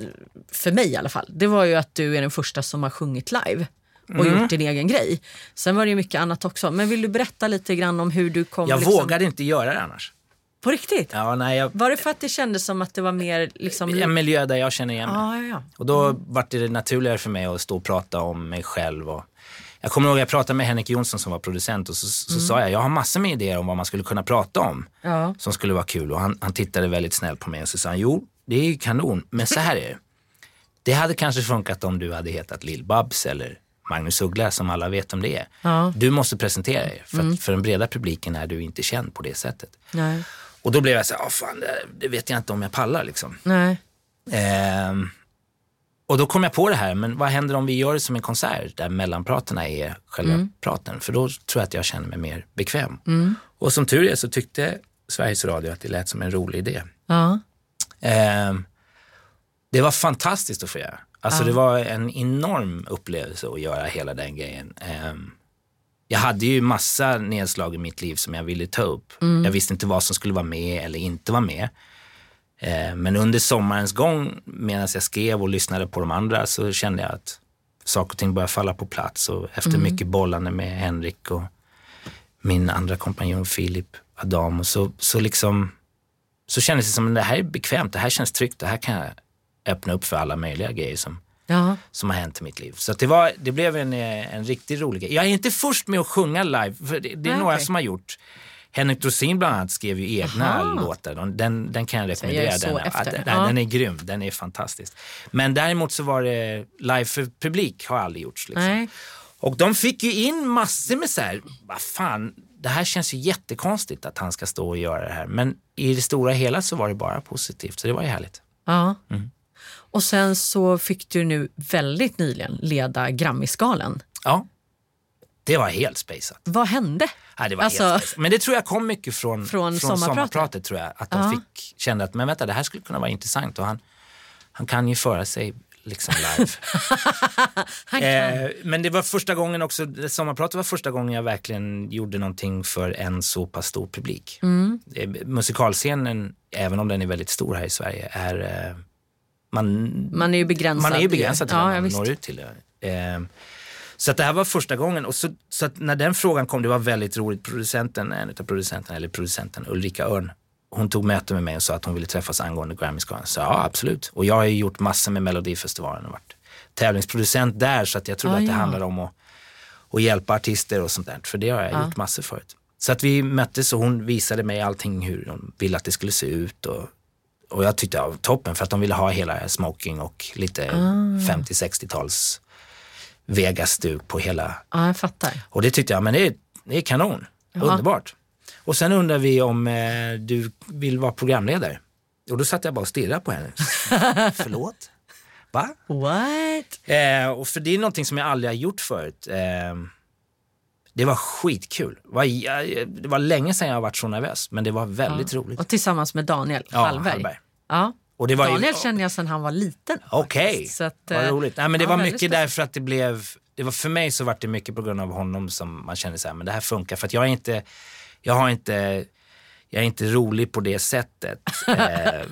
för mig i alla fall, det var ju att du är den första som har sjungit live och Mm. gjort din egen grej. Sen var det ju mycket annat också. Men vill du berätta lite grann om hur du kom... Jag liksom, vågade inte göra det annars. På riktigt? Ja, nej, jag, Var det för att det kändes som att det var mer liksom... en miljö där jag känner igen mig. Ja, ja, ja. Och då var det naturligare för mig att stå och prata om mig själv. Och jag kommer ihåg att jag pratade med Henrik Jonsson som var producent och så, så sa jag, jag har massor med idéer om vad man skulle kunna prata om Ja. som skulle vara kul. Och han, han tittade väldigt snällt på mig och så sa han, jo det är ju kanon, men så här är det. Det hade kanske funkat om du hade hetat Lill-Babs eller Magnus Uggla som alla vet om det är. Ja. Du måste presentera dig, för att för den breda publiken är du inte känd på det sättet. Nej. Och då blev jag så här, "Ah, fan, det, vet jag inte om jag pallar liksom. Nej. Ehm, och då kom jag på det här, men vad händer om vi gör det som en konsert där mellanpratarna är själva praten? För då tror jag att jag känner mig mer bekväm. Och som tur är så tyckte Sveriges Radio att det lät som en rolig idé. Ja. Ehm, det var fantastiskt att få göra. Alltså det var en enorm upplevelse att göra hela den grejen. Ehm, jag hade ju massa nedslag i mitt liv som jag ville ta upp. Jag visste inte vad som skulle vara med eller inte vara med. Eh, Men under sommarens gång, medan jag skrev och lyssnade på de andra, så kände jag att saker och ting började falla på plats. Och efter mycket bollande med Henrik och min andra kompanjon Filip Adam, och så, så, liksom, så kändes det som att det här är bekvämt, det här känns tryggt, det här kan jag öppna upp för alla möjliga grejer som, Ja. som har hänt i mitt liv. Så det, var, det blev en, eh, en riktigt rolig grej. Jag är inte först med att sjunga live, för det, det är Nej, några okej. som har gjort. Henrik Dorsin bland annat skrev ju egna Aha. låtar. De- Den, den kan jag jag rekommendera. så den, efter. den, Ja. den är grym, den är fantastisk. Men däremot så var det live för publik har aldrig gjorts. Liksom. Och de fick ju in massor med så här, vad fan, det här känns ju jättekonstigt att han ska stå och göra det här. Men i det stora hela så var det bara positivt, så det var ju härligt. Ja. Mm. Och sen så fick du nu väldigt nyligen leda Grammisgalan. Ja, det var helt spejsat. Vad hände? Ja, det var Alltså- helt spejsat. Men det tror jag kom mycket från, Från från, sommarpratet. sommarpratet. tror jag. Att de fick, kände att men vänta, det här skulle kunna vara intressant. Och han, han kan ju föra sig liksom live. Eh, men det var första gången också, sommarpratet var första gången jag verkligen gjorde någonting för en så pass stor publik. Mm. Eh, musikalscenen, även om den är väldigt stor här i Sverige, är eh, man, Man är ju begränsad. man är ju begränsad till ja, man når ut till. det. Eh, så att det här var första gången. Och så, så att när den frågan kom, det var väldigt roligt. Producenten, en av producenterna, eller producenten Ulrika Örn, hon tog möte med mig och sa att hon ville träffas angående Grammyskalan. Så ja, absolut. Och jag har ju gjort massor med Melodifestivalen och varit tävlingsproducent där. Så att jag trodde Ah, att det ja. handlade om att, att hjälpa artister och sånt där. För det har jag gjort massor förut. Så att vi möttes och hon visade mig allting hur de ville att det skulle se ut. Och, och jag tyckte var toppen för att de ville ha hela smoking och lite 50-60-tals Vegas-stuk på hela. Ja, jag fattar. Och det tyckte jag, men det är, det är kanon. Underbart. Och sen undrar vi om eh, du vill vara programledare. Och då satt jag bara och stirrade på henne. Förlåt? Va? What? Eh, och för det är någonting som jag aldrig har gjort förut. Eh, det var skitkul. Det var, jag- det var länge sedan jag varit så nervös, men det var väldigt roligt. Och tillsammans med Daniel Ja, Hallberg. Hallberg. Ja. Och det var ju- Daniel känner jag sedan han var liten. Okej, vad eh, roligt. Nej, men det ja, var mycket speciellt. därför att det blev, det var för mig så var det mycket på grund av honom som man kände så här, men det här funkar. För att jag är inte, jag har inte, jag är inte rolig på det sättet. eh,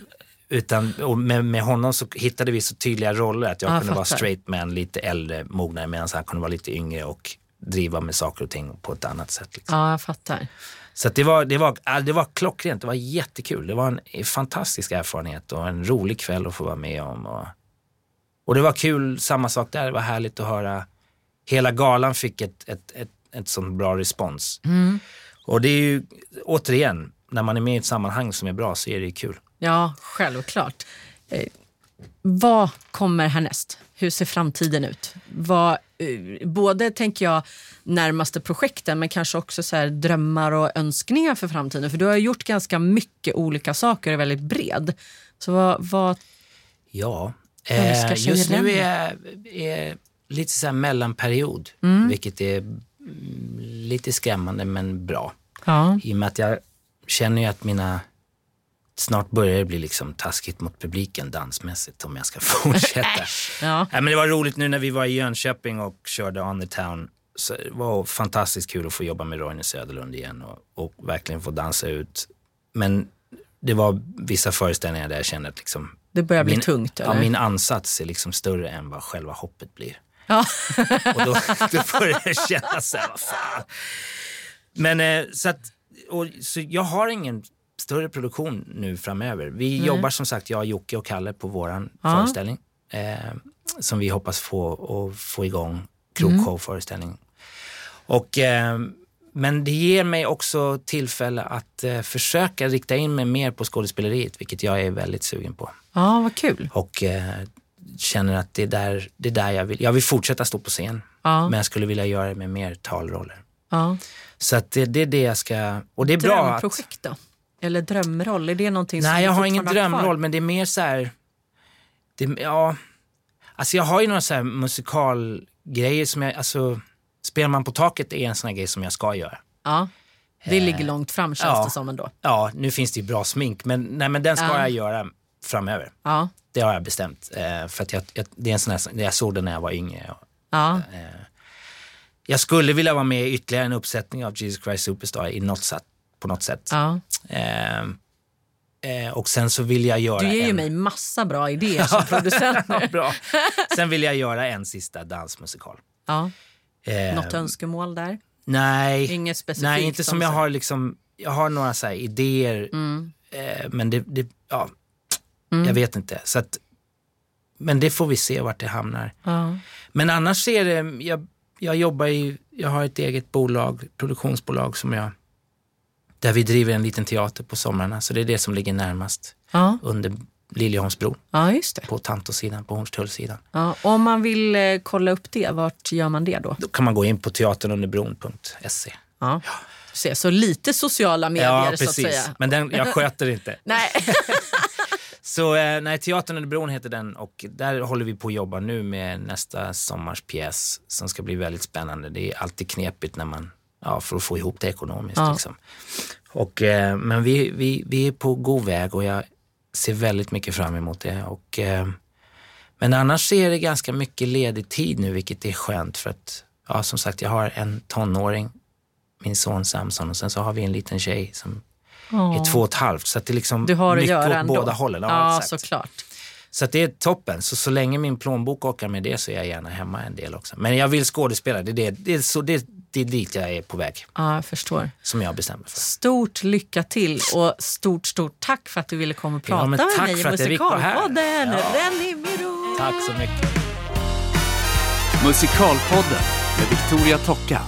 utan med, med honom så hittade vi så tydliga roller att jag Ja, kunde vara fattar. straight man, lite äldre, mognare medan han kunde vara lite yngre och driva med saker och ting på ett annat sätt. Liksom. Ja, jag fattar. Så det, var, det, var, ja, det var klockrent, det var jättekul. Det var en fantastisk erfarenhet och en rolig kväll att få vara med om. Och, och det var kul, samma sak där, det var härligt att höra. Hela galan fick ett, ett, ett, ett sån bra respons. Och det är ju, återigen, när man är med i ett sammanhang som är bra så är det ju kul. Ja, självklart. Vad kommer härnäst? Hur ser framtiden ut? Vad, eh, både, tänker jag, närmaste projekten men kanske också så drömmar och önskningar för framtiden. För du har gjort ganska mycket olika saker och är väldigt bred. Så vad, vad Ja, eh, just nu är är lite så här mellanperiod, vilket är mm, lite skrämmande men bra. Ja. I och med att jag känner ju att mina Snart börjar det bli liksom taskigt mot publiken dansmässigt om jag ska fortsätta. Ja. Men det var roligt nu när vi var i Jönköping och körde On the Town. Så det var fantastiskt kul att få jobba med Roine Söderlund igen och, och verkligen få dansa ut. Men det var vissa föreställningar där jag kände att liksom, Det börjar bli min, tungt ja, eller? min ansats är liksom större än vad själva hoppet blir. Ja. Och då, då börjar jag känna så här, vad fan. Men eh, så att, och, så jag har ingen större produktion nu framöver. Vi jobbar som sagt, jag, Jocke och Kalle på våran Ja. föreställning. Eh, som vi hoppas få, och få igång, krogshow-föreställning. Och, eh, men det ger mig också tillfälle att eh, försöka rikta in mig mer på skådespeleriet, vilket jag är väldigt sugen på. ja, vad kul. Och eh, känner att det är, där, det är där jag vill. Jag vill fortsätta stå på scen, Ja. men jag skulle vilja göra det med mer talroller. Ja. Så att det, det är det jag ska... Och det är bra att... Då? Eller drömroll, är det någonting som Nej, jag har ingen har kvar? drömroll, men det är mer så här... Det, ja, alltså jag har ju några så här musikalgrejer som jag... Alltså, Spelar man på taket är en sån här grej som jag ska göra. Ja. Det ligger långt fram känns ja. det som ändå. Ja, nu finns det ju bra smink, men, nej, men den ska Ja. jag göra framöver. Ja. Det har jag bestämt. Eh, för att jag, jag, det är en sån här, jag såg den när jag var yngre. Och Ja. Jag skulle vilja vara med i ytterligare en uppsättning av Jesus Christ Superstar i något sätt, på något sätt. ja. Eh, eh, och sen så vill jag göra Du ger ju en... mig massa bra idéer som producent bra. Sen vill jag göra en sista dansmusikal. Ja. Eh, Något önskemål där? Nej, Inget specifikt nej inte som, jag har liksom, jag har några så idéer, Mm. eh, men det, det ja, jag vet inte. Så att, men det får vi se vart det hamnar. Ja. Men annars är det, jag, jag jobbar i, jag har ett eget bolag, produktionsbolag som jag, där vi driver en liten teater på somrarna. Så det är det som ligger närmast Ja. under Liljeholmsbron ja, just det. på Tantosidan, på Hornstullsidan. Ja. Om man vill eh, kolla upp det, vart gör man det då? Då kan man gå in på teaternunderbron.se. Ja. Ser, så lite sociala medier Ja, så att precis. säga. Men den, jag sköter inte. Nej. Så eh, nej, Teatern under bron heter den och där håller vi på att jobba nu med nästa sommars pjäs som ska bli väldigt spännande. Det är alltid knepigt när man, ja, för att få ihop det ekonomiskt. Ja. Liksom. Och, eh, men vi, vi, vi är på god väg och jag ser väldigt mycket fram emot det. Och, eh, men annars är det ganska mycket ledig tid nu, vilket är skönt för att, ja, som sagt, jag har en tonåring, min son Samson och sen så har vi en liten tjej som är två och ett halvt. Så det är liksom Du har att mycket åt ändå. båda hållen. Ja, såklart. Så det är toppen. Så, så länge min plånbok orkar med det så är jag gärna hemma en del också. Men jag vill skådespela. Det är, det, det är, så, det, det är dit jag är på väg. Ja, jag förstår. Som jag bestämmer för. Stort lycka till och stort, stort tack för att du ville komma och Ja, prata men med mig i. Musikalpodden. Ja. Renny Miro. Tack så mycket. Musikalpodden med Victoria Tocka.